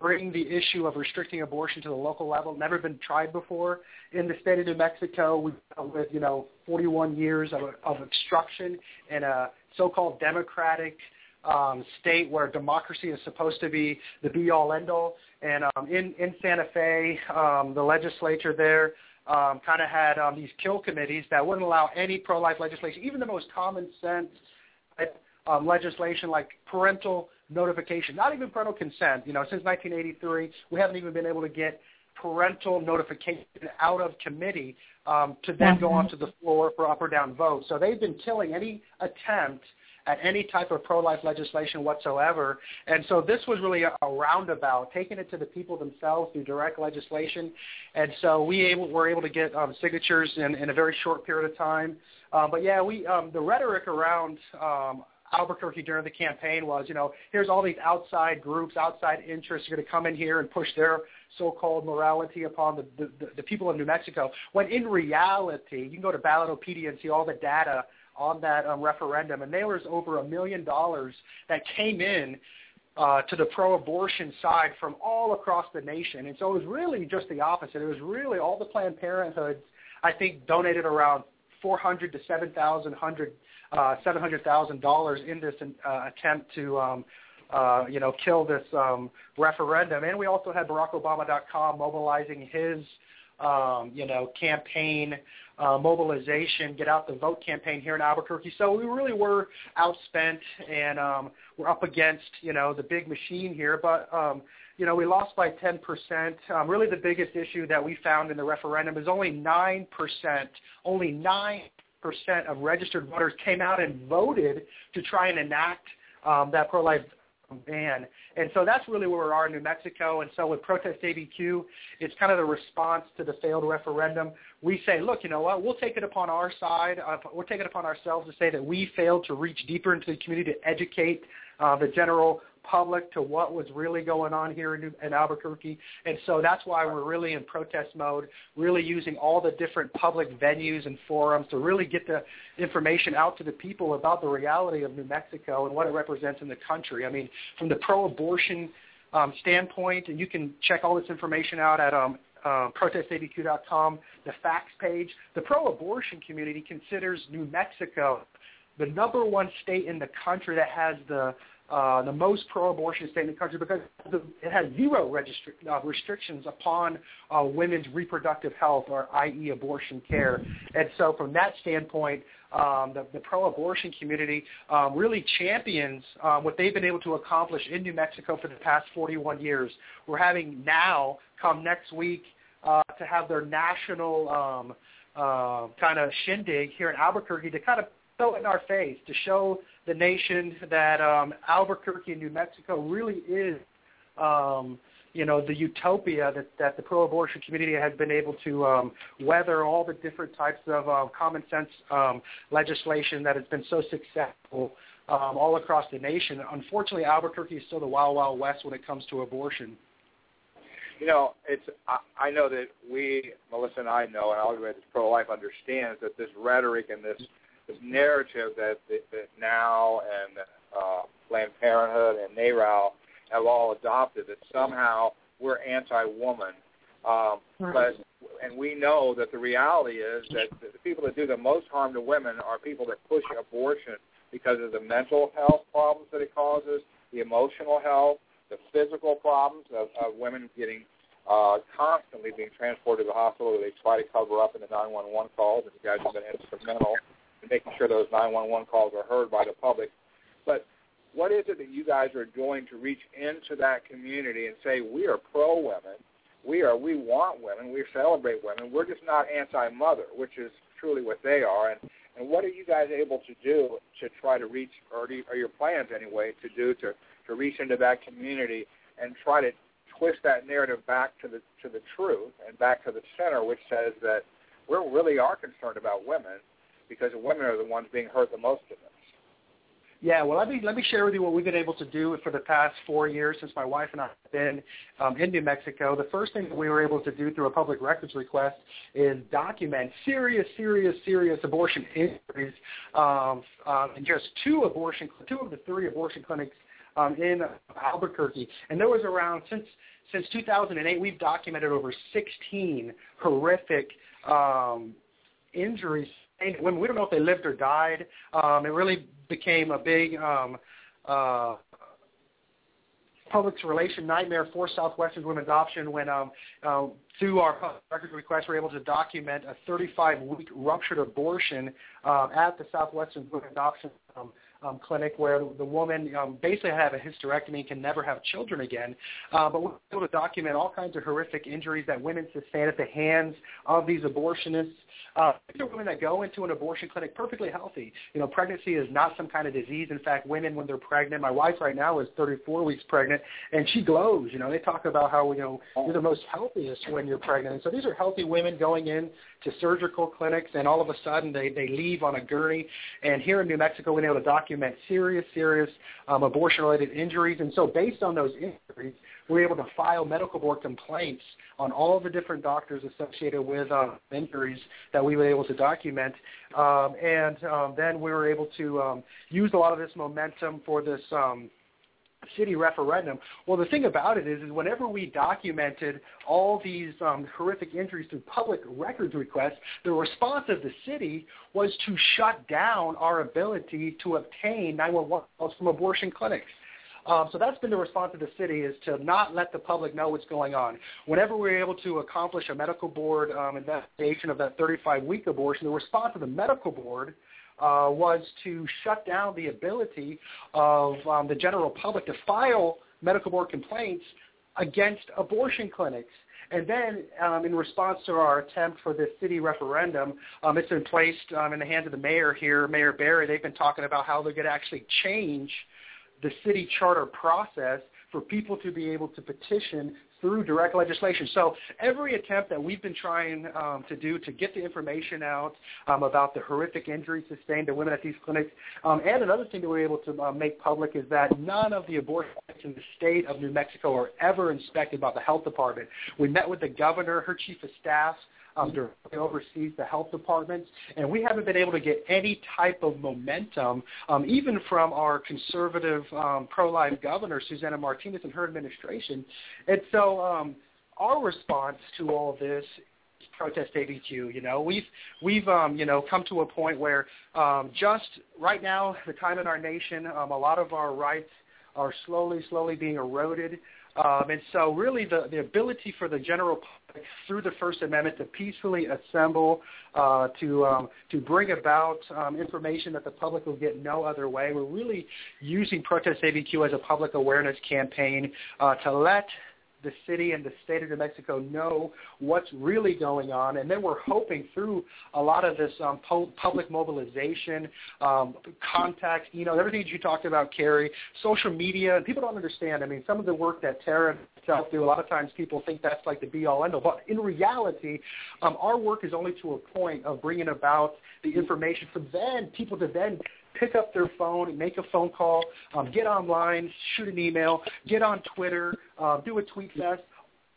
bring the issue of restricting abortion to the local level. Never been tried before in the state of New Mexico. We've dealt with you know 41 years of, of obstruction in a so-called democratic um, state where democracy is supposed to be the be-all, end-all. And um, in in Santa Fe, um, the legislature there um, kind of had um, these kill committees that wouldn't allow any pro-life legislation, even the most common sense um, legislation like parental notification, not even parental consent. You know, since 1983, we haven't even been able to get parental notification out of committee um, to then go onto the floor for up or down vote. So they've been killing any attempt at any type of pro-life legislation whatsoever. And so this was really a, a roundabout, taking it to the people themselves through direct legislation. And so we able, were able to get um, signatures in, in a very short period of time. Uh, but yeah, we um, the rhetoric around um, Albuquerque during the campaign was, you know, here's all these outside groups, outside interests are going to come in here and push their so-called morality upon the, the, the people of New Mexico. When in reality, you can go to Ballotpedia and see all the data on that um, referendum, and there was over a million dollars that came in uh, to the pro-abortion side from all across the nation. And so it was really just the opposite. It was really all the Planned Parenthoods, I think, donated around 400 to 7,000 uh, $700,000 in this uh, attempt to, um, uh, you know, kill this um, referendum. And we also had BarackObama.com mobilizing his, um, you know, campaign uh, mobilization, get out the vote campaign here in Albuquerque. So we really were outspent and um, we're up against, you know, the big machine here. But, um, you know, we lost by 10%. Um, really the biggest issue that we found in the referendum is only 9%, only 9 percent of registered voters came out and voted to try and enact um, that pro-life ban. And so that's really where we are in New Mexico. And so with Protest ABQ, it's kind of the response to the failed referendum. We say, look, you know what, we'll take it upon our side, uh, we'll take it upon ourselves to say that we failed to reach deeper into the community to educate uh, the general public to what was really going on here in, in Albuquerque. And so that's why we're really in protest mode, really using all the different public venues and forums to really get the information out to the people about the reality of New Mexico and what it represents in the country. I mean, from the pro-abortion um, standpoint, and you can check all this information out at um, uh, protestabq.com, the facts page. The pro-abortion community considers New Mexico the number one state in the country that has the uh, the most pro-abortion state in the country because it has zero registri- uh, restrictions upon uh, women's reproductive health, or i.e. abortion care. And so from that standpoint, um, the, the pro-abortion community um, really champions um, what they've been able to accomplish in New Mexico for the past 41 years. We're having now, come next week, uh, to have their national um, uh, kind of shindig here in Albuquerque to kind of it in our face to show the nation that um, Albuquerque, New Mexico, really is, um, you know, the utopia that, that the pro-abortion community has been able to um, weather all the different types of uh, common sense um, legislation that has been so successful um, all across the nation. Unfortunately, Albuquerque is still the wild, wild west when it comes to abortion.
You know, it's I, I know that we, Melissa and I know, and all everybody that's pro-life understands that this rhetoric and this this narrative that, that, that now and uh, Planned Parenthood and NARAL have all adopted that somehow we're anti-woman. Um, but and we know that the reality is that the people that do the most harm to women are people that push abortion because of the mental health problems that it causes, the emotional health, the physical problems of, of women getting uh, constantly being transported to the hospital where they try to cover up in the 911 calls, and you guys have been instrumental and making sure those 911 calls are heard by the public. But what is it that you guys are doing to reach into that community and say we are pro women, we are we want women, we celebrate women, we're just not anti-mother, which is truly what they are. And and what are you guys able to do to try to reach, or, do, or your plans anyway, to do to to reach into that community and try to twist that narrative back to the to the truth and back to the center, which says that we really are concerned about women because women are the ones being hurt the most in this.
Yeah, well, let me let me share with you what we've been able to do for the past four years since my wife and I have been um, in New Mexico. The first thing that we were able to do through a public records request is document serious, serious, serious abortion injuries um, um, in just two abortion, two of the three abortion clinics um, in Albuquerque, and there was around since since 2008 we've documented over 16 horrific um, injuries women. We don't know if they lived or died. Um, it really became a big um, uh, public relation nightmare for Southwestern Women's Option when um, uh, through our record request we're able to document a 35-week ruptured abortion uh, at the Southwestern Women's Option um, um, clinic where the woman um, basically had a hysterectomy and can never have children again. Uh, but we're able to document all kinds of horrific injuries that women sustain at the hands of these abortionists. Uh, these are women that go into an abortion clinic perfectly healthy. You know, pregnancy is not some kind of disease. In fact, women when they're pregnant, my wife right now is 34 weeks pregnant, and she glows. You know, they talk about how you know you're the most healthiest when you're pregnant. And so these are healthy women going in to surgical clinics, and all of a sudden they they leave on a gurney. And here in New Mexico, we're able to document serious, serious um, abortion-related injuries. And so based on those injuries, we were able to file medical board complaints on all the different doctors associated with uh, injuries that we were able to document. Um, and um, then we were able to um, use a lot of this momentum for this um, city referendum. Well, the thing about it is, is whenever we documented all these um, horrific injuries through public records requests, the response of the city was to shut down our ability to obtain 911 calls from abortion clinics. Um, so that's been the response of the city is to not let the public know what's going on. Whenever we are able to accomplish a medical board um, investigation of that 35-week abortion, the response of the medical board uh, was to shut down the ability of um, the general public to file medical board complaints against abortion clinics. And then, um, in response to our attempt for the city referendum, um, it's been placed um, in the hands of the mayor here, Mayor Berry. They've been talking about how they're going to actually change the city charter process for people to be able to petition through direct legislation. So every attempt that we've been trying um, to do to get the information out um, about the horrific injuries sustained to women at these clinics, um, and another thing that we're able to uh, make public is that none of the abortion clinics in the state of New Mexico are ever inspected by the health department. We met with the governor, her chief of staff, um, directly oversees the health departments, and we haven't been able to get any type of momentum, um, even from our conservative um, pro-life governor, Susana Martinez, and her administration. And so um, our response to all this protest ABQ. You know, we've we've um, you know come to a point where um, just right now, the time in our nation, um, a lot of our rights are slowly, slowly being eroded. Um, and so really the, the ability for the general through the First Amendment to peacefully assemble, uh, to, um, to bring about um, information that the public will get no other way. We're really using Protest ABQ as a public awareness campaign uh, to let the city and the state of New Mexico know what's really going on. And then we're hoping through a lot of this um, po- public mobilization, um, contact, you know, everything that you talked about, Carrie, social media. People don't understand. I mean, some of the work that Tara and do, a lot of times people think that's like the be-all, end-all. But in reality, um, our work is only to a point of bringing about the information for then people to then pick up their phone, make a phone call, um, get online, shoot an email, get on Twitter, uh, do a tweet fest.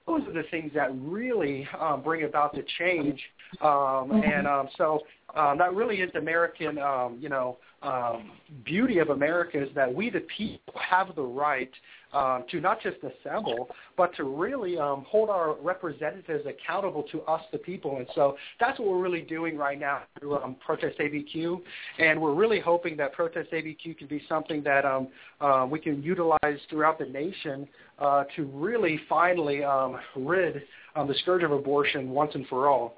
Those are the things that really um, bring about the change. Um, and um, so um, that really is American, um, you know, um, beauty of America is that we the people have the right um, to not just assemble, but to really um, hold our representatives accountable to us, the people. And so that's what we're really doing right now through um, Protest ABQ. And we're really hoping that Protest ABQ can be something that um, uh, we can utilize throughout the nation uh, to really finally um, rid um, the scourge of abortion once and for all.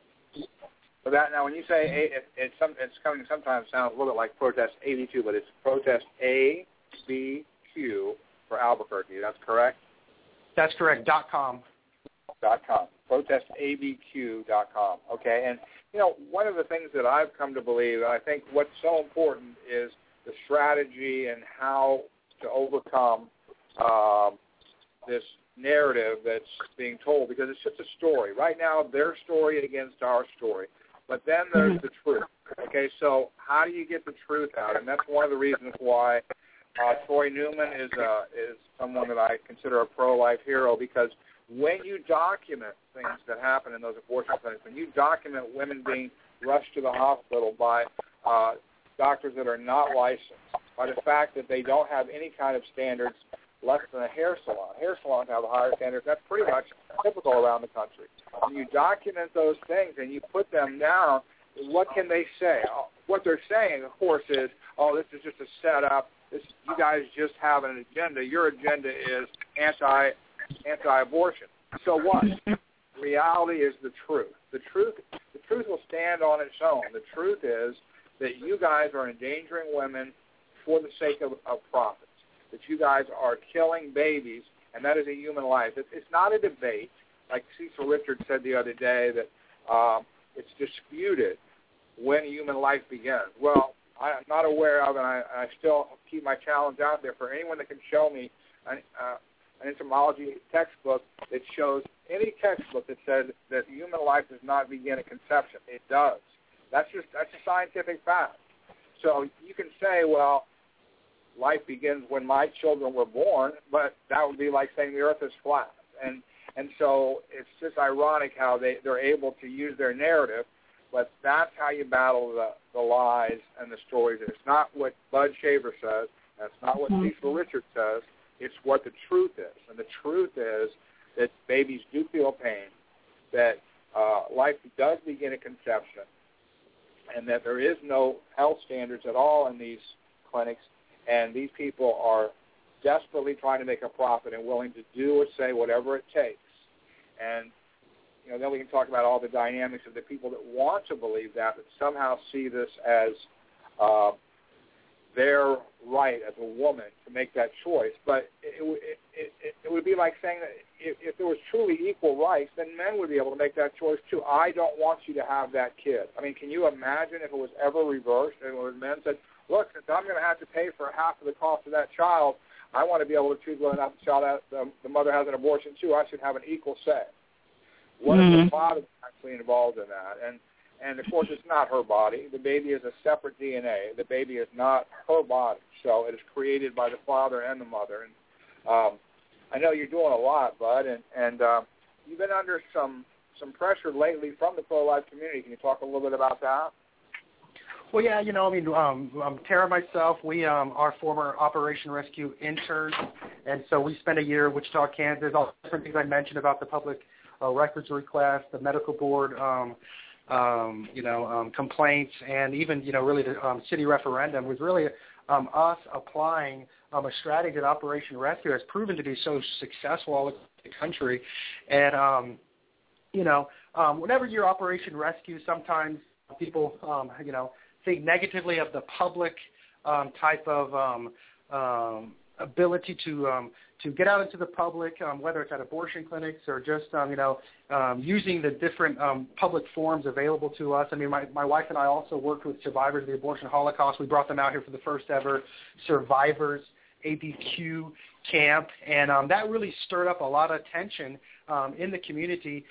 So that now, when you say a, it, it's some, it's coming sometimes sounds a little bit like protest 82, but it's protest ABQ for Albuquerque. That's correct.
That's correct. Dot com.
Dot com. Protestabq.com. Okay, and you know one of the things that I've come to believe, and I think what's so important is the strategy and how to overcome um, this narrative that's being told because it's just a story. Right now, their story against our story. But then there's mm-hmm. the truth. Okay, so how do you get the truth out? And that's one of the reasons why uh, Troy Newman is uh, is someone that I consider a pro-life hero because when you document things that happen in those abortion clinics, when you document women being rushed to the hospital by uh, doctors that are not licensed, by the fact that they don't have any kind of standards less than a hair salon. Hair salons have higher standards. That's pretty much typical around the country. When you document those things and you put them down, what can they say? What they're saying, of course, is, oh, this is just a setup. This, you guys just have an agenda. Your agenda is anti anti-abortion. So what? Reality is the truth. The truth, the truth will stand on its own. The truth is that you guys are endangering women for the sake of, of profit that you guys are killing babies, and that is a human life. It's, it's not a debate, like Cecile Richards said the other day, that um, it's disputed when human life begins. Well, I'm not aware of, and I, I still keep my challenge out there for anyone that can show me an, uh, an entomology textbook that shows any textbook that says that human life does not begin at conception. It does. That's just that's a scientific fact. So you can say, well, life begins when my children were born, but that would be like saying the earth is flat. And and so it's just ironic how they they're able to use their narrative, but that's how you battle the the lies and the stories. It's not what Bud Shaver says. That's not what mm-hmm. Cecile Richards says. It's what the truth is, and the truth is that babies do feel pain, that uh, life does begin at conception, and that there is no health standards at all in these clinics, and these people are desperately trying to make a profit and willing to do or say whatever it takes. And you know, then we can talk about all the dynamics of the people that want to believe that, but somehow see this as uh, their right as a woman to make that choice. But it, it, it, it would be like saying that if, if there was truly equal rights, then men would be able to make that choice too. I don't want you to have that kid. I mean, can you imagine if it was ever reversed and when men said, look, since I'm going to have to pay for half of the cost of that child, I want to be able to choose whether or not the child has, the, the mother has an abortion too. I should have an equal say. What mm-hmm. if the mm-hmm. father actually involved in that? And and of course, it's not her body. The baby is a separate DNA. The baby is not her body, so it is created by the father and the mother. And um, I know you're doing a lot, Bud, and and uh, you've been under some some pressure lately from the pro-life community. Can you talk a little bit about that?
Well, yeah, you know, I mean, um, um, Tara and myself, we um, are former Operation Rescue interns, and so we spent a year in Wichita, Kansas. All the different things I mentioned about the public uh, records request, the medical board, um, um, you know, um, complaints, and even you know, really the um, city referendum was really um, us applying um, a strategy that Operation Rescue has proven to be so successful all across the country. And um, you know, um, whenever you're Operation Rescue, sometimes people, um, you know, think negatively of the public um, type of um, um, ability to um, to get out into the public, um, whether it's at abortion clinics or just um, you know um, using the different um, public forums available to us. I mean, my, my wife and I also worked with survivors of the abortion Holocaust. We brought them out here for the first ever survivors ABQ camp, and um, that really stirred up a lot of tension um, in the community,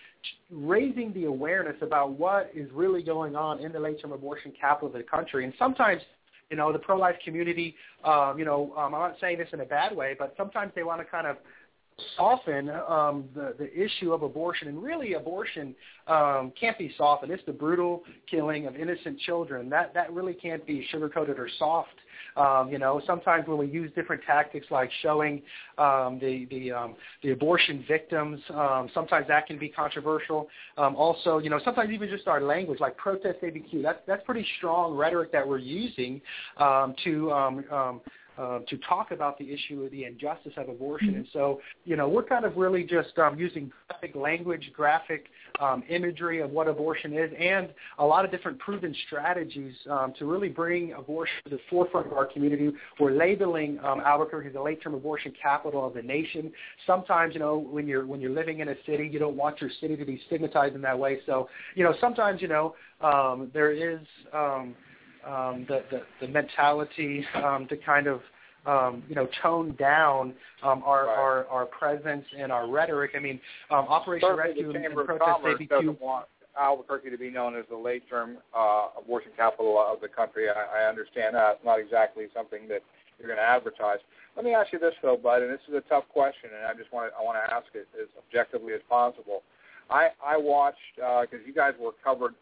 raising the awareness about what is really going on in the late-term abortion capital of the country. And sometimes you know, the pro-life community, um, you know, um, I'm not saying this in a bad way, but sometimes they want to kind of soften um, the, the issue of abortion. And really, abortion um, can't be softened. It's the brutal killing of innocent children. That, that really can't be sugar-coated or soft. Um, you know, sometimes when we use different tactics like showing um, the the um, the abortion victims, um, sometimes that can be controversial. Um, also, you know, sometimes even just our language, like protest ABQ, that's that's pretty strong rhetoric that we're using um, to um, um, uh, to talk about the issue of the injustice of abortion. And so, you know, we're kind of really just um, using graphic language, graphic um, imagery of what abortion is, and a lot of different proven strategies um, to really bring abortion to the forefront of our community. We're labeling um, Albuquerque the late-term abortion capital of the nation. Sometimes, you know, when you're when you're living in a city, you don't want your city to be stigmatized in that way. So, you know, sometimes, you know, um, there is um, the, the, the mentality um, to kind of um, you know, tone down um, our,
right.
our our presence and our rhetoric. I mean, um, Operation
Certainly
Rescue
the
and,
Chamber
and
of
Protest ABQ.
doesn't want Albuquerque to be known as the late-term uh, abortion capital of the country. I, I understand that. It's not exactly something that you're going to advertise. Let me ask you this, though, Bud, and this is a tough question, and I just want to I want to ask it as objectively as possible. I I watched because uh, you guys were covered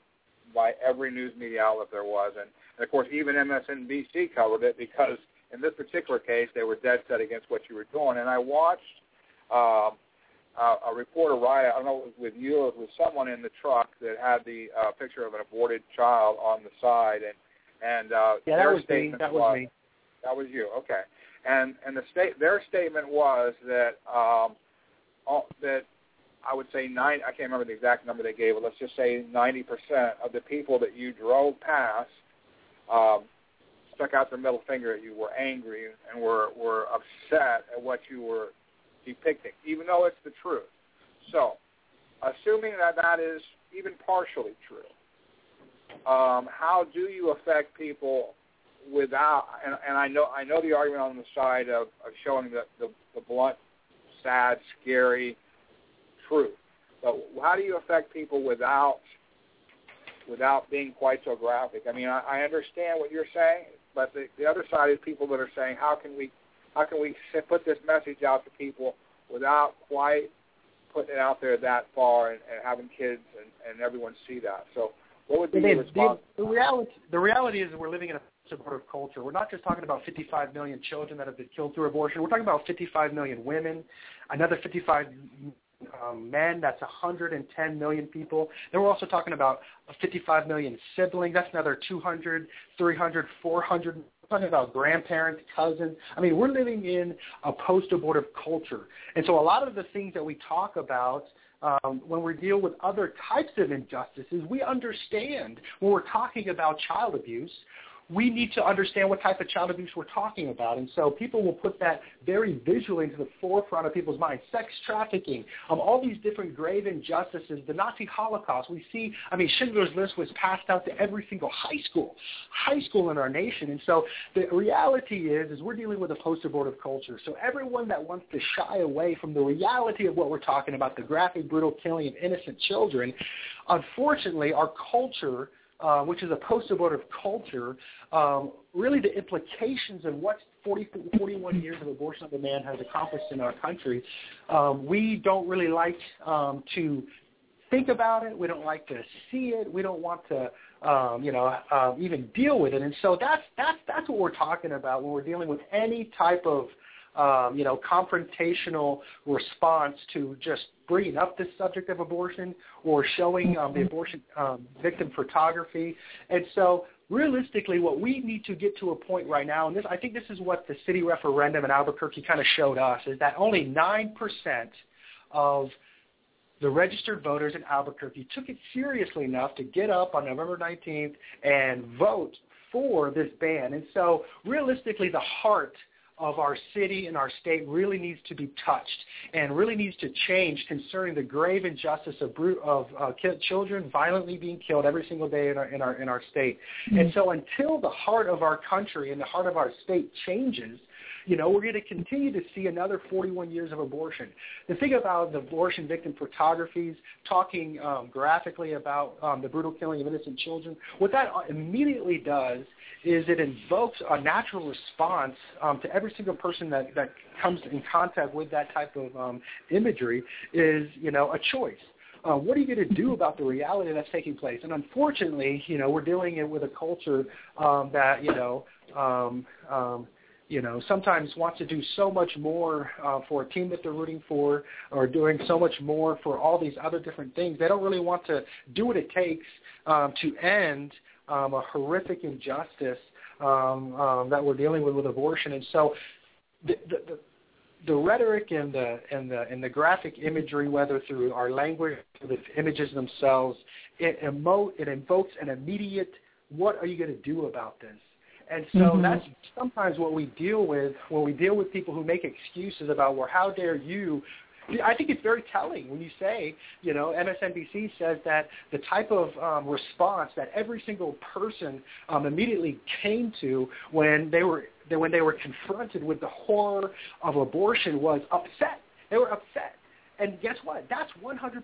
by every news media outlet there was, and, and of course even MSNBC covered it because in this particular case they were dead set against what you were doing. And I watched um, a, a reporter write, I don't know if it was with you or with someone in the truck that had the uh, picture of an aborted child on the side, and and uh,
yeah,
their
that was
statement
me. That
was,
was me.
That was you. Okay. And and the state their statement was that um, all, that I would say nine. I can't remember the exact number they gave, but let's just say 90% of the people that you drove past um, stuck out their middle finger at you, were angry, and were were upset at what you were depicting, even though it's the truth. So, assuming that that is even partially true, um, how do you affect people without? And, and I know I know the argument on the side of, of showing the, the the blunt, sad, scary truth. But how do you affect people without without being quite so graphic? I mean, I, I understand what you're saying, but the, the other side is people that are saying, how can we how can we put this message out to people without quite putting it out there that far and, and having kids and, and everyone see that? So, what would be
the,
your response?
The, the reality the reality is that we're living in a supportive culture. We're not just talking about 55 million children that have been killed through abortion. We're talking about 55 million women, another 55 um, men. That's 110 million people. Then we're also talking about 55 million siblings. That's another 200, 300, 400. We're talking about grandparents, cousins. I mean, we're living in a post-abortive culture. And so a lot of the things that we talk about um, when we deal with other types of injustices, we understand when we're talking about child abuse, we need to understand what type of child abuse we're talking about. And so people will put that very visually into the forefront of people's minds. Sex trafficking, um, all these different grave injustices, the Nazi Holocaust. We see, I mean, Schindler's List was passed out to every single high school, high school in our nation. And so the reality is, is we're dealing with a post-abortive culture. So everyone that wants to shy away from the reality of what we're talking about, the graphic, brutal killing of innocent children, unfortunately, our culture – uh, which is a post-abortive culture, um, really the implications of what 40, 41 years of abortion on demand has accomplished in our country, um, we don't really like um, to think about it. We don't like to see it. We don't want to, um, you know, uh, even deal with it. And so that's that's that's what we're talking about when we're dealing with any type of um, you know, confrontational response to just bringing up this subject of abortion or showing um, the abortion um, victim photography. And so realistically, what we need to get to a point right now, and this, I think this is what the city referendum in Albuquerque kind of showed us, is that only 9% of the registered voters in Albuquerque took it seriously enough to get up on November 19th and vote for this ban. And so realistically, the heart of our city and our state really needs to be touched and really needs to change concerning the grave injustice of, of uh, children violently being killed every single day in our in our in our state. Mm-hmm. And so until the heart of our country and the heart of our state changes, you know, we're going to continue to see another 41 years of abortion. The thing about the abortion victim photographies, talking um, graphically about um, the brutal killing of innocent children, what that immediately does is it invokes a natural response um, to every single person that, that comes in contact with that type of um, imagery is, you know, a choice. Uh, what are you going to do about the reality that's taking place? And unfortunately, you know, we're dealing it with a culture um, that, you know, um, um, you know, sometimes wants to do so much more uh, for a team that they're rooting for or doing so much more for all these other different things. They don't really want to do what it takes um, to end um, a horrific injustice um, um, that we're dealing with with abortion. And so the, the, the the rhetoric and the and the and the graphic imagery, whether through our language the images themselves, it emote it invokes an immediate what are you going to do about this? And so mm-hmm. that's sometimes what we deal with when we deal with people who make excuses about, well, how dare you I think it's very telling when you say, you know, MSNBC says that the type of um, response that every single person um, immediately came to when they were when they were confronted with the horror of abortion was upset. They were upset. And guess what? That's 100%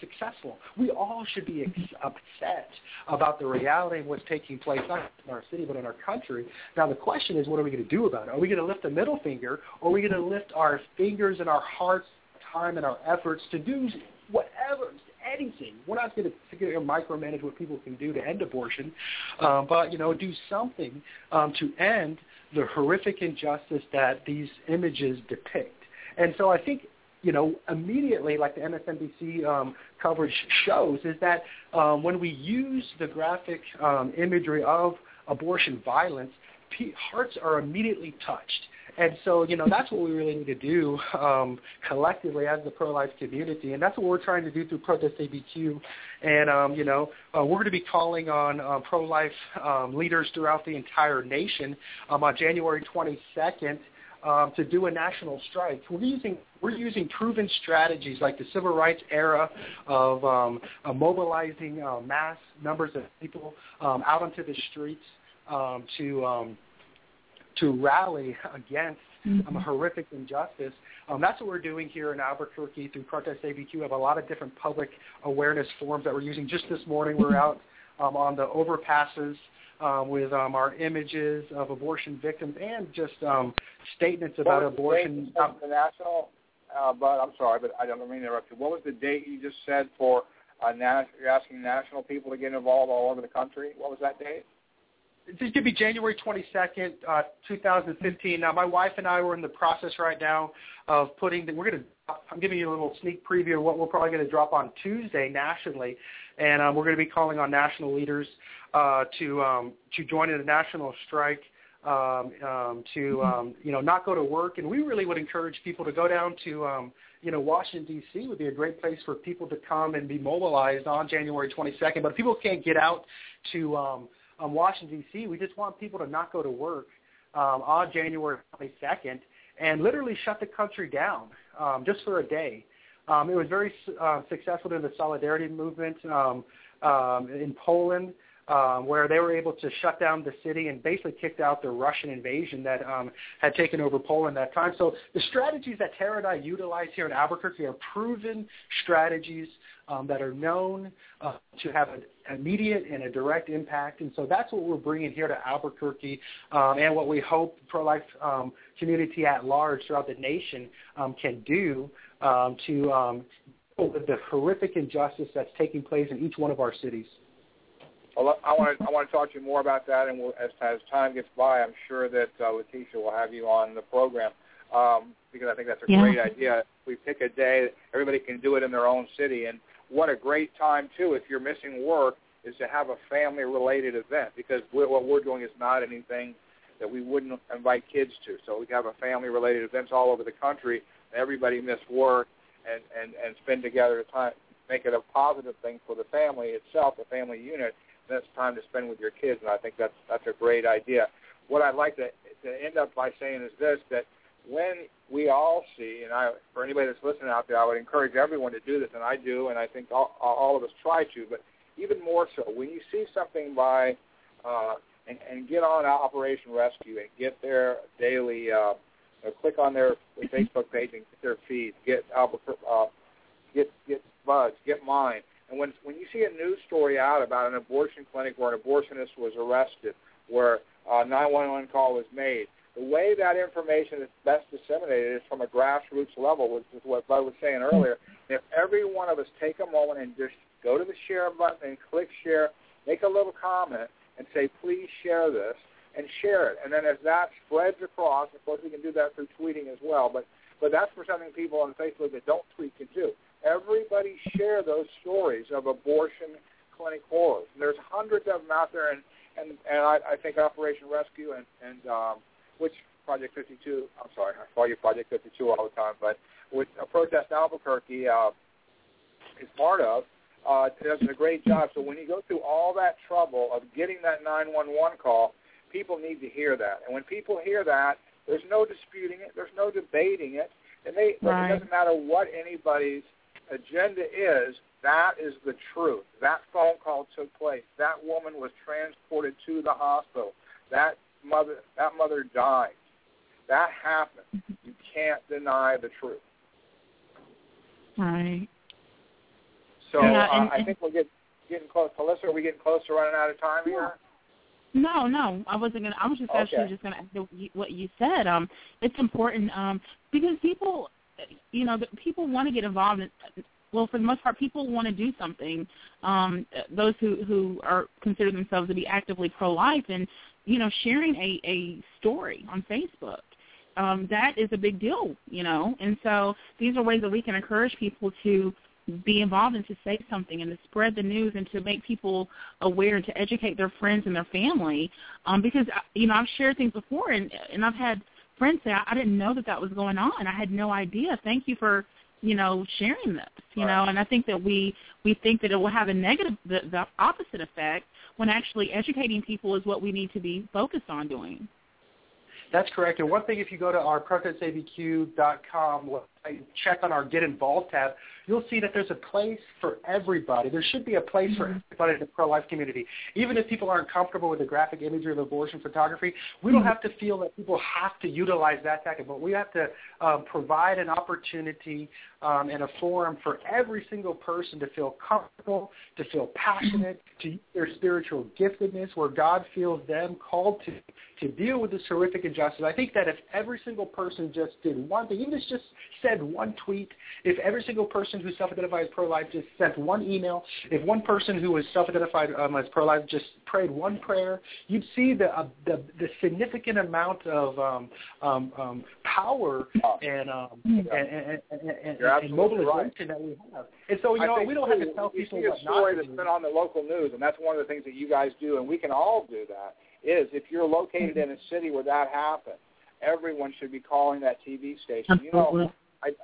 successful. We all should be ex- upset about the reality of what's taking place, not in our city, but in our country. Now, the question is, what are we going to do about it? Are we going to lift the middle finger, or are we going to lift our fingers and our hearts, time, and our efforts to do whatever, anything? We're not going to, to micromanage what people can do to end abortion, um, but, you know, do something um, to end the horrific injustice that these images depict. And so I think you know, immediately, like the MSNBC um, coverage shows, is that um, when we use the graphic um, imagery of abortion violence, hearts are immediately touched. And so, you know, that's what we really need to do um, collectively as the pro-life community, and that's what we're trying to do through Protest ABQ. And, um, you know, uh, we're going to be calling on uh, pro-life um, leaders throughout the entire nation um, on January 22nd um, to do a national strike. We're using we're using proven strategies like the civil rights era of um, uh, mobilizing uh, mass numbers of people um, out onto the streets um, to um, to rally against um, a horrific injustice. Um, that's what we're doing here in Albuquerque through Protest ABQ. We have a lot of different public awareness forums that we're using. Just this morning, we're out um, on the overpasses um, with um, our images of abortion victims and just um, statements about abortion.
The, the national, uh, but I'm sorry, but I don't mean to interrupt you. What was the date you just said for uh, na- you're asking national people to get involved all over the country? What was that date?
This could be January 22nd, uh, 2015. Now, my wife and I were in the process right now of putting. The, we're going to. I'm giving you a little sneak preview of what we're probably going to drop on Tuesday nationally, and um, we're going to be calling on national leaders uh, to um, to join in a national strike. Um, um, to mm-hmm. um, you know not go to work, and we really would encourage people to go down to um, you know Washington D.C. would be a great place for people to come and be mobilized on January 22nd. But if people can't get out to um, um, Washington D.C., we just want people to not go to work um, on January 22nd and literally shut the country down um, just for a day. Um, it was very uh, successful in the solidarity movement um, um, in Poland um, where they were able to shut down the city and basically kicked out the Russian invasion that um, had taken over Poland at that time. So the strategies that Tara and I utilize here in Albuquerque are proven strategies um, that are known uh, to have an immediate and a direct impact. And so that's what we're bringing here to Albuquerque um, and what we hope pro-life um, community at large throughout the nation um, can do to with the horrific injustice that's taking place in each one of our cities.
Well, I want to I want to talk to you more about that, and we'll, as as time gets by, I'm sure that uh, Letitia will have you on the program um, because I think that's a yeah. great idea. We pick a day, everybody can do it in their own city, and what a great time too if you're missing work is to have a family-related event because we're, what we're doing is not anything that we wouldn't invite kids to. So we have a family-related events all over the country. And everybody miss work and and and spend together time, make it a positive thing for the family itself, the family unit. That's time to spend with your kids, and I think that's that's a great idea. What I'd like to to end up by saying is this: that when we all see, and I, for anybody that's listening out there, I would encourage everyone to do this, and I do, and I think all, all of us try to, but even more so, when you see something by, uh, and, and get on Operation Rescue and get their daily, uh, uh, click on their, Facebook page and get their feed, get Albuquerque, uh, get get Buzz, get mine, and when when you see a news story out about an abortion clinic where an abortionist was arrested, where uh, a 911 call was made, the way that information is best disseminated is from a grassroots level, which is what Bud was saying earlier. If every one of us take a moment and just go to the share button and click share, make a little comment, and say, please share this, and share it. And then as that spreads across, of course we can do that through tweeting as well, but, but that's for something people on Facebook that don't tweet can do. Everybody share those stories of abortion clinic horrors. There's hundreds of them out there, and, and, and I, I think Operation Rescue and, and um, which Project 52, I'm sorry, I call you Project 52 all the time, but which a Protest Albuquerque uh, is part of, uh, does a great job. So when you go through all that trouble of getting that 911 call, people need to hear that. And when people hear that, there's no disputing it, there's no debating it, and they right. it doesn't matter what anybody's agenda is. That is the truth. That phone call took place. That woman was transported to the hospital. That mother that mother died. That happened. You can't deny the truth.
Right.
So yeah, uh, I think we're getting getting close. Melissa, are we getting close to running out of time here?
No, no, I wasn't gonna. I was just
okay.
actually just gonna what you said. Um, it's important um because people, you know, people want to get involved. In, well, for the most part, people want to do something. Um, those who who are consider themselves to be actively pro-life, and you know, sharing a a story on Facebook. Um, that is a big deal, you know. And so these are ways that we can encourage people to be involved and to say something and to spread the news and to make people aware and to educate their friends and their family. Um, because uh, you know I've shared things before and and I've had friends say I, I didn't know that that was going on. I had no idea. Thank you for you know sharing this. You
right.
know, and I think that we we think that it will have a negative the, the opposite effect when actually educating people is what we need to be focused on doing.
That's correct. And one thing, if you go to our protestabq.com website, check on our Get Involved tab, you'll see that there's a place for everybody. There should be a place mm-hmm. for everybody in the pro-life community. Even if people aren't comfortable with the graphic imagery of abortion photography, we don't mm-hmm. have to feel that people have to utilize that tactic, but we have to um, provide an opportunity um, and a forum for every single person to feel comfortable, to feel passionate, to use their spiritual giftedness where God feels them called to to deal with this horrific injustice. I think that if every single person just did one thing, even if just said one tweet, if every single person who self-identifies pro-life just sent one email, if one person who was self-identified um, as pro-life just prayed one prayer, you'd see the uh, the, the significant amount of um, um, um, power and, um, and, and, and, and, and mobilization
right.
that we have. And so, you
I
know, we don't have to tell
people
what
not to story that's been on the local news, and that's one of the things that you guys do, and we can all do that is if you're located in a city where that happened, everyone should be calling that TV station. You know,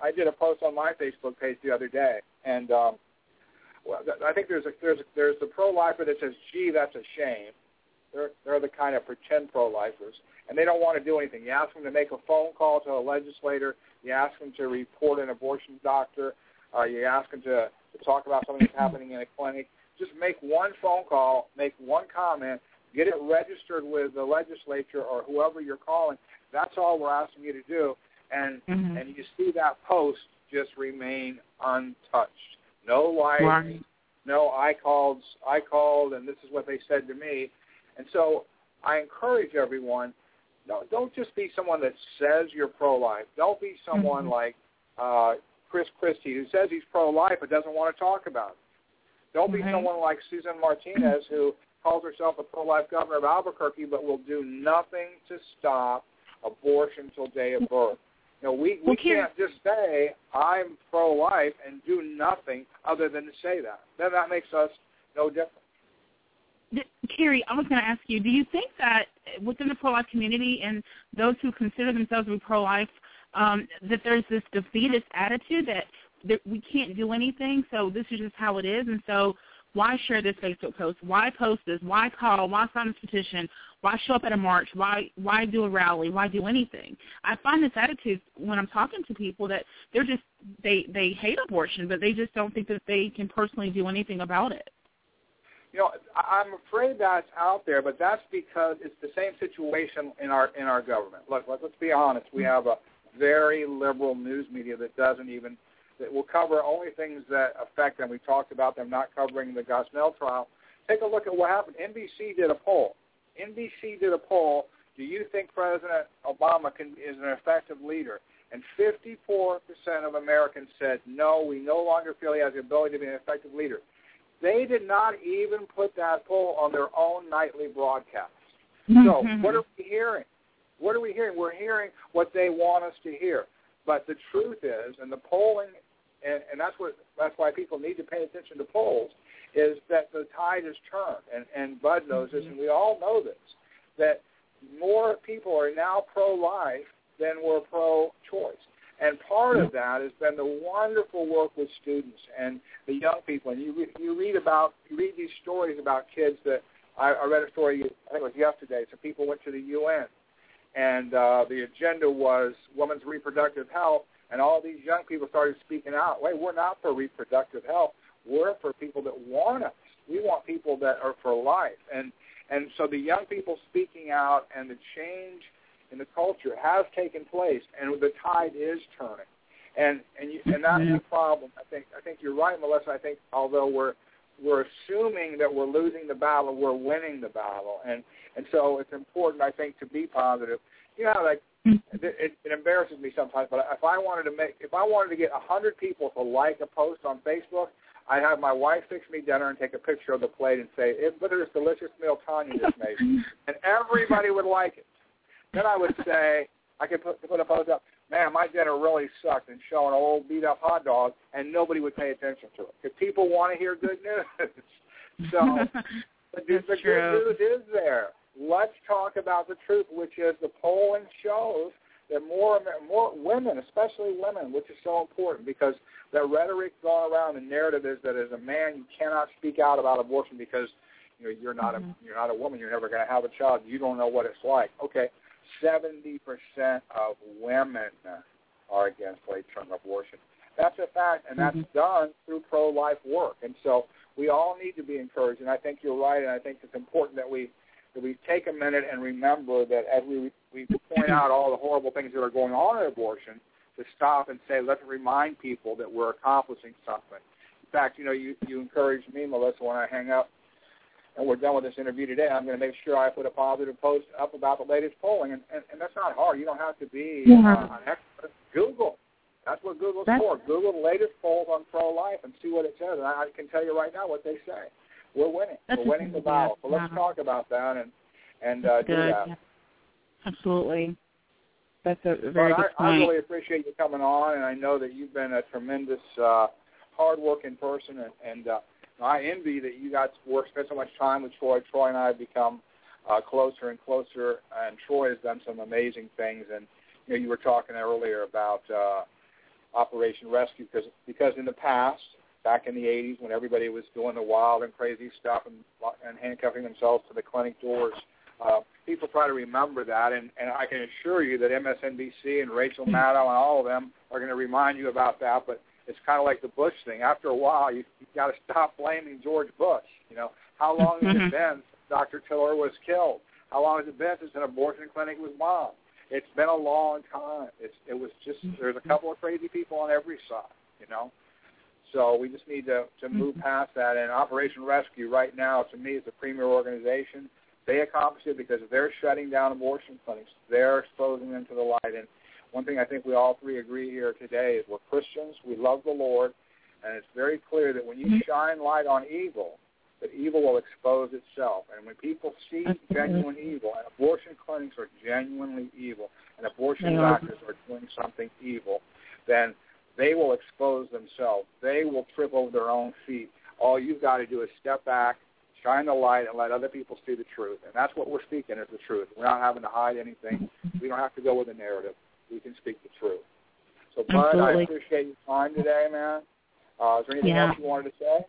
I, did a post on my Facebook page the other day, and um, well, I think there's a there's a, there's the pro-lifer that says, "Gee, that's a shame." They're they're the kind of pretend pro-lifers, and they don't want to do anything. You ask them to make a phone call to a legislator. You ask them to report an abortion doctor. Uh, you ask them to, to talk about something that's happening in a clinic. Just make one phone call, make one comment, Get it registered with the legislature or whoever you're calling. That's all we're asking you to do. And
mm-hmm.
and you see that post just remain untouched. No likes,
right.
no I called I called and this is what they said to me. And so I encourage everyone, no, don't just be someone that says you're pro-life. Don't be someone
mm-hmm.
like uh, Chris Christie who says he's pro-life but doesn't want to talk about it. Don't be
right.
someone like Susan Martinez who calls herself a pro-life governor of Albuquerque, but will do nothing to stop abortion till day of birth. You know, we, we can't just say I'm pro-life and do nothing other than to say that. Then that makes us no different.
Carrie, I was going to ask you, do you think that within the pro-life community and those who consider themselves to be pro-life, um, that there's this defeatist attitude that, that we can't do anything, so this is just how it is, and so why share this Facebook post? Why post this? Why call? Why sign this petition? Why show up at a march? Why why do a rally? Why do anything? I find this attitude when I'm talking to people that they're just they they hate abortion, but they just don't think that they can personally do anything about it.
You know, I'm afraid that's out there, but that's because it's the same situation in our in our government. Look, let's be honest. We have a very liberal news media that doesn't even that will cover only things that affect them. We talked about them not covering the Gosnell trial. Take a look at what happened. NBC did a poll. NBC did a poll. Do you think President Obama can, is an effective leader? And 54% of Americans said, no, we no longer feel he has the ability to be an effective leader. They did not even put that poll on their own nightly broadcast. Mm-hmm. So what are we hearing? What are we hearing? We're hearing what they want us to hear. But the truth is, and the polling and, and that's what that's why people need to pay attention to polls, is that the tide has turned, and, and Bud knows this, and we all know this, that more people are now pro-life than were pro-choice. And part of that has been the wonderful work with students and the young people. And you you read about you read these stories about kids that I, I read a story I think it was yesterday. Some people went to the UN, and uh, the agenda was women's reproductive health, and all these young people started speaking out. Wait, we're not for reproductive health. We're for people that want us. We want people that are for life. And and so the young people speaking out and the change in the culture has taken place, and the tide is turning. And and you, and that's the problem. I think I think you're right, Melissa. I think although we're we're assuming that we're losing the battle, we're winning the battle, and and so it's important, I think, to be positive. You know, like mm-hmm. it, it, it embarrasses me sometimes, but if I wanted to make, if I wanted to get a hundred people to like a post on Facebook, I'd have my wife fix me dinner and take a picture of the plate and say, "Look at this delicious meal Tanya just made," [LAUGHS] and everybody would like it. Then I would say, I could put, put a post up, "Man, my dinner really sucked," and show an old beat up hot dog, and nobody would pay attention to it because people want to hear good news. [LAUGHS] so, the, the good news is there let's talk about the truth, which is the polling shows that more more women, especially women, which is so important because the rhetoric going around the narrative is that as a man you cannot speak out about abortion because you know you're not mm-hmm. a you're not a woman, you're never going to have a child, you don't know what it's like. Okay, seventy percent of women are against late-term abortion. That's a fact, and that's mm-hmm. done through pro-life work. And so we all need to be encouraged. And I think you're right, and I think it's important that we that we take a minute and remember that as we we point out all the horrible things that are going on in abortion, to stop and say, let's remind people that we're accomplishing something. In fact, you know, you you encouraged me, Melissa, when I hang up and we're done with this interview today, I'm going to make sure I put a positive post up about the latest polling, and and, and that's not hard. You don't have to be yeah. uh, an expert. Google. That's what Google's that's... for. Google the latest polls on pro-life and see what it says. And I can tell you right now what they say we're winning. That's we're winning the battle. So let's talk about that and and uh, do that. Yeah.
Absolutely. That's a very
but
good
I,
point.
I really appreciate you coming on, and I know that you've been a tremendous, uh, hard-working person, and, and uh, I envy that you got work, spend so much time with Troy. Troy and I have become uh, closer and closer, and Troy has done some amazing things. And you know, you were talking earlier about uh, Operation Rescue because because in the past back in the 80s when everybody was doing the wild and crazy stuff and, and handcuffing themselves to the clinic doors. Uh, people try to remember that, and, and I can assure you that MSNBC and Rachel hmm. Maddow and all of them are going to remind you about that. But it's kind of like the Bush thing. After a while, you, you've got to stop blaming George Bush. You know, how long has it mm-hmm. been since Dr. Tiller was killed? How long has it been since an abortion clinic was bombed? It's been a long time. It's, it was just there's a couple of crazy people on every side. You know, so we just need to, to move mm-hmm. past that. And Operation Rescue right now, to me, is a premier organization. They accomplish it because they're shutting down abortion clinics. They're exposing them to the light. And one thing I think we all three agree here today is we're Christians. We love the Lord. And it's very clear that when you mm-hmm. shine light on evil, that evil will expose itself. And when people see genuine evil, and abortion clinics are genuinely evil, and abortion doctors are doing something evil, then – they will expose themselves. They will trip over their own feet. All you've got to do is step back, shine the light and let other people see the truth. And that's what we're speaking is the truth. We're not having to hide anything. We don't have to go with a narrative. We can speak the truth. So, Bud,
Absolutely.
I appreciate your time today, man. Uh, is there anything
Yeah.
else you wanted to say?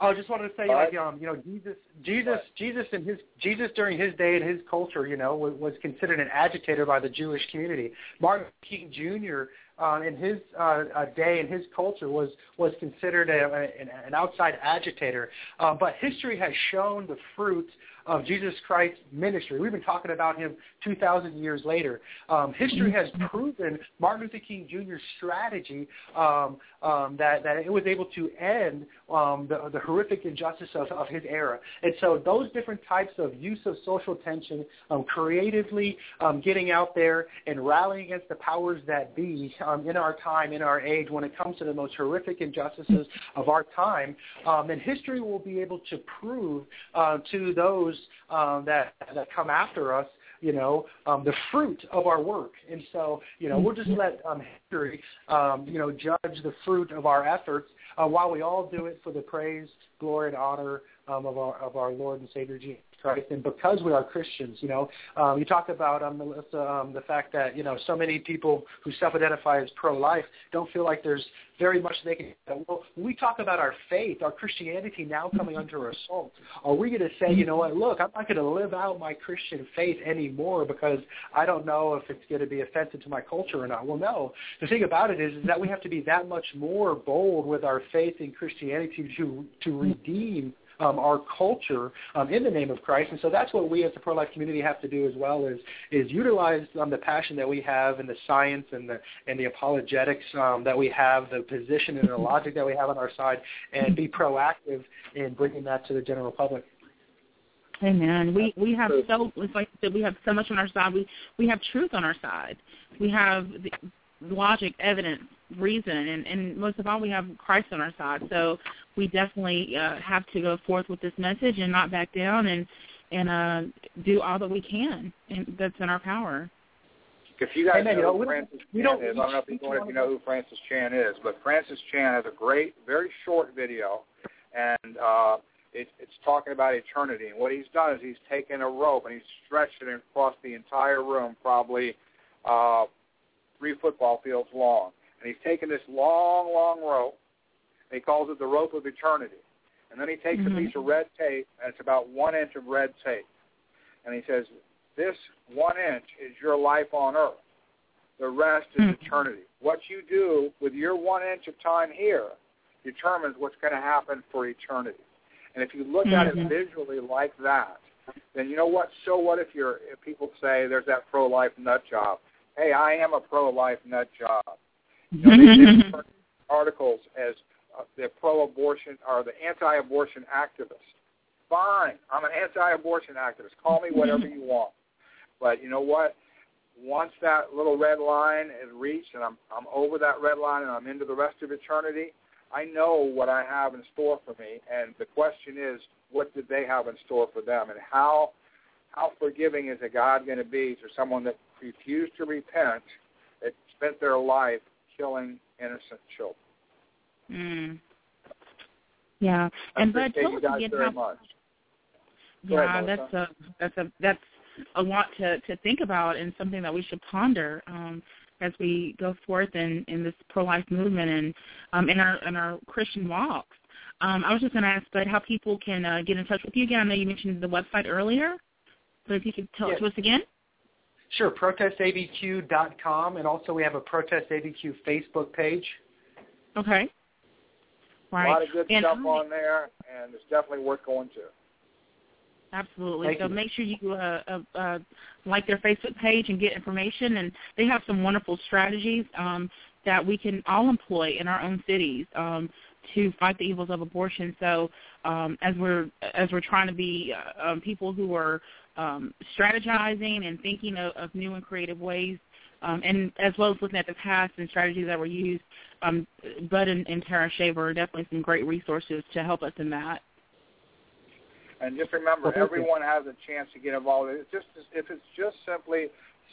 I just wanted to say,
All
like,
right.
um, you know, Jesus, Jesus,
Right.
Jesus, and his Jesus during his day and his culture, you know, was, was considered an agitator by the Jewish community. Martin Luther King Jr. Uh, in his uh, uh, day and his culture was was considered a, a, an, an outside agitator. Uh, but history has shown the fruit of Jesus Christ's ministry. We've been talking about him 2,000 years later. Um, history has proven Martin Luther King Jr.'s strategy um, um, that, that it was able to end um, the, the horrific injustice of, of his era. And so those different types of use of social tension, um, creatively um, getting out there and rallying against the powers that be in our time, in our age, when it comes to the most horrific injustices of our time, um, and history will be able to prove uh, to those um, that that come after us you know, um, the fruit of our work. And so, you know, we'll just let um, history, um, you know, judge the fruit of our efforts uh, while we all do it for the praise, glory, and honor um, of our of our Lord and Savior Jesus Christ. And because we are Christians, you know, um, you talk about um, Melissa, um, the fact that you know so many people who self-identify as pro-life don't feel like there's very much they can. Well, when we talk about our faith, our Christianity now coming under assault, are we going to say, you know what? Look, I'm not going to live out my Christian faith anymore because I don't know if it's going to be offensive to my culture or not. Well, no. The thing about it is, is that we have to be that much more bold with our faith in Christianity to to redeem um, our culture um, in the name of Christ. And so that's what we as the pro-life community have to do as well is is utilize um, the passion that we have and the science and the and the apologetics um, that we have, the position and the logic that we have on our side, and be proactive in bringing that to the general public.
Amen. We we have so it's like I said, we have so much on our side. We we have truth on our side. We have the logic, evidence, reason, and, and most of all, we have Christ on our side. So we definitely uh, have to go forth with this message and not back down and and uh, do all that we can, and that's in our power.
If you guys
Amen.
know
You
who
we-
Francis Chan
don't-
is, I don't know if you,
we
know, if you know who Francis Chan is, but Francis Chan has a great, very short video, and uh, it, it's talking about eternity. And what he's done is he's taken a rope and he's stretched it across the entire room, probably uh, three football fields long. And he's taken this long, long rope, and he calls it the rope of eternity. And then he takes
Mhm.
a piece of red tape, and it's about one inch of red tape. And he says, this one inch is your life on earth. The rest is
Mhm.
eternity. What you do with your one inch of time here determines what's going to happen for eternity. And if you look at it
Mhm.
visually like that, then you know what? So what if you're if people say there's that pro-life nut job? Hey, I am a pro-life nut job. You know, they, they refer to articles as uh, the pro-abortion or the anti-abortion activist. Fine, I'm an anti-abortion activist. Call me whatever [LAUGHS] you want. But you know what? Once that little red line is reached, and I'm I'm over that red line, and I'm into the rest of eternity, I know what I have in store for me. And the question is, what did they have in store for them, and how how forgiving is a God going to be to someone that refused to repent, that spent their life killing innocent children?
Mm. Yeah,
I
and Bud,
appreciate
tell
you
us
guys
again
very
how
much. Go ahead,
Yeah, that's a that's a that's a lot to to think about and something that we should ponder um, as we go forth in in this pro life movement and um, in our in our Christian walks. Um, I was just going to ask, Bud, how people can uh, get in touch with you again. I know you mentioned the website earlier, but if you could tell it to us again.
Sure, protestabq.com, and also we have a Protest ABQ Facebook page.
Okay. Right.
A lot of good
and
stuff
I-
on there, and it's definitely worth going to.
Absolutely.
Thank
so
you.
make sure you uh, uh, uh, like their Facebook page and get information. And they have some wonderful strategies um, that we can all employ in our own cities um, to fight the evils of abortion. So um, as we're as we're trying to be uh, um, people who are um, strategizing and thinking of, of new and creative ways, um, and as well as looking at the past and strategies that were used, um, Bud and, and Tara Shaver are definitely some great resources to help us in that.
And just remember,
Well, thank you.
everyone has a chance to get involved. It's just if it's just simply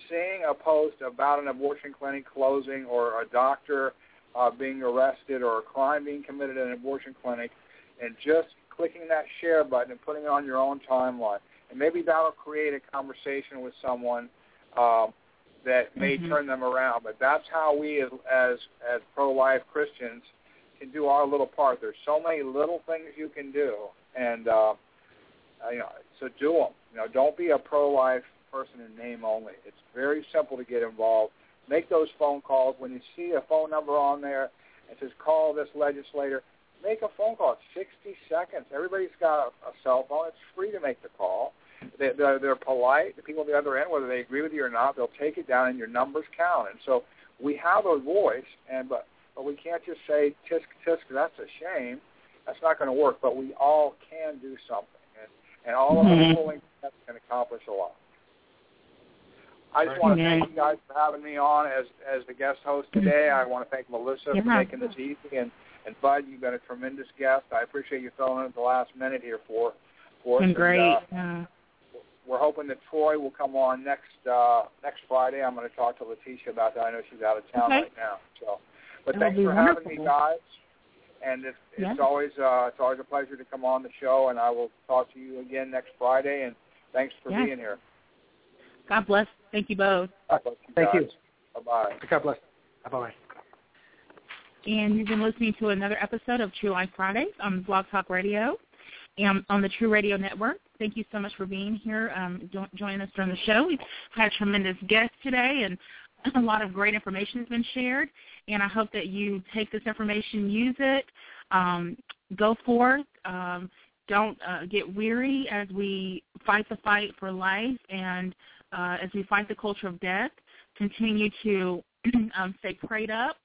seeing a post about an abortion clinic closing or a doctor uh, being arrested or a crime being committed at an abortion clinic, and just clicking that share button and putting it on your own timeline. And maybe that'll create a conversation with someone um, that may
Mhm.
turn them around. But that's how we, as as, as pro-life Christians, can do our little part. There's so many little things you can do, and uh, uh, you know, so do them. You know, don't be a pro-life person in name only. It's very simple to get involved. Make those phone calls when you see a phone number on there. It says call this legislator. Make a phone call. It's 60 seconds. Everybody's got a, a cell phone. It's free to make the call. They, they're, they're polite. The people on the other end, whether they agree with you or not, they'll take it down, and your numbers count. And so we have a voice, and but but we can't just say tisk tisk. That's a shame. That's not going to work. But we all can do something, and and all of
Mhm.
us pulling steps can accomplish a lot. I just want to thank you guys for having me on as as the guest host today. I want to thank Melissa
Yeah.
for making this easy, and and Bud, you've been a tremendous guest. I appreciate you filling in at the last minute here for for us.
Been
And,
great.
uh,
Yeah.
we're hoping that Troy will come on next uh, next Friday. I'm going to talk to Letitia about that. I know she's out of town
Okay.
right now. So, but
That would
thanks
be
for having me,
wonderful.
guys. And it's, it's
Yeah.
always uh, it's always a pleasure to come on the show. And I will talk to you again next Friday. And thanks for
Yes.
being here.
God bless. Thank you both.
God bless you
Thank you.
Bye bye.
God bless. Bye-bye.
And you've been listening to another episode of TRU-Life Fridays on Blog Talk Radio and on the True Radio Network. Thank you so much for being here, um, jo- joining us during the show. We've had tremendous guests today, and [CLEARS THROAT] a lot of great information has been shared. And I hope that you take this information, use it, um, go forth. Um, don't uh, get weary as we fight the fight for life and uh, as we fight the culture of death. Continue to [CLEARS THROAT] um, stay prayed up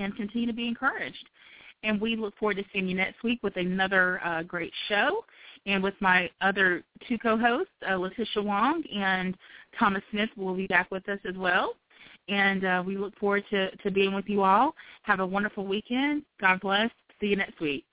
and continue to be encouraged. And we look forward to seeing you next week with another uh, great show and with my other two co-hosts, uh, Letitia Wong and Thomas Smith will be back with us as well. And uh, we look forward to, to being with you all. Have a wonderful weekend. God bless. See you next week.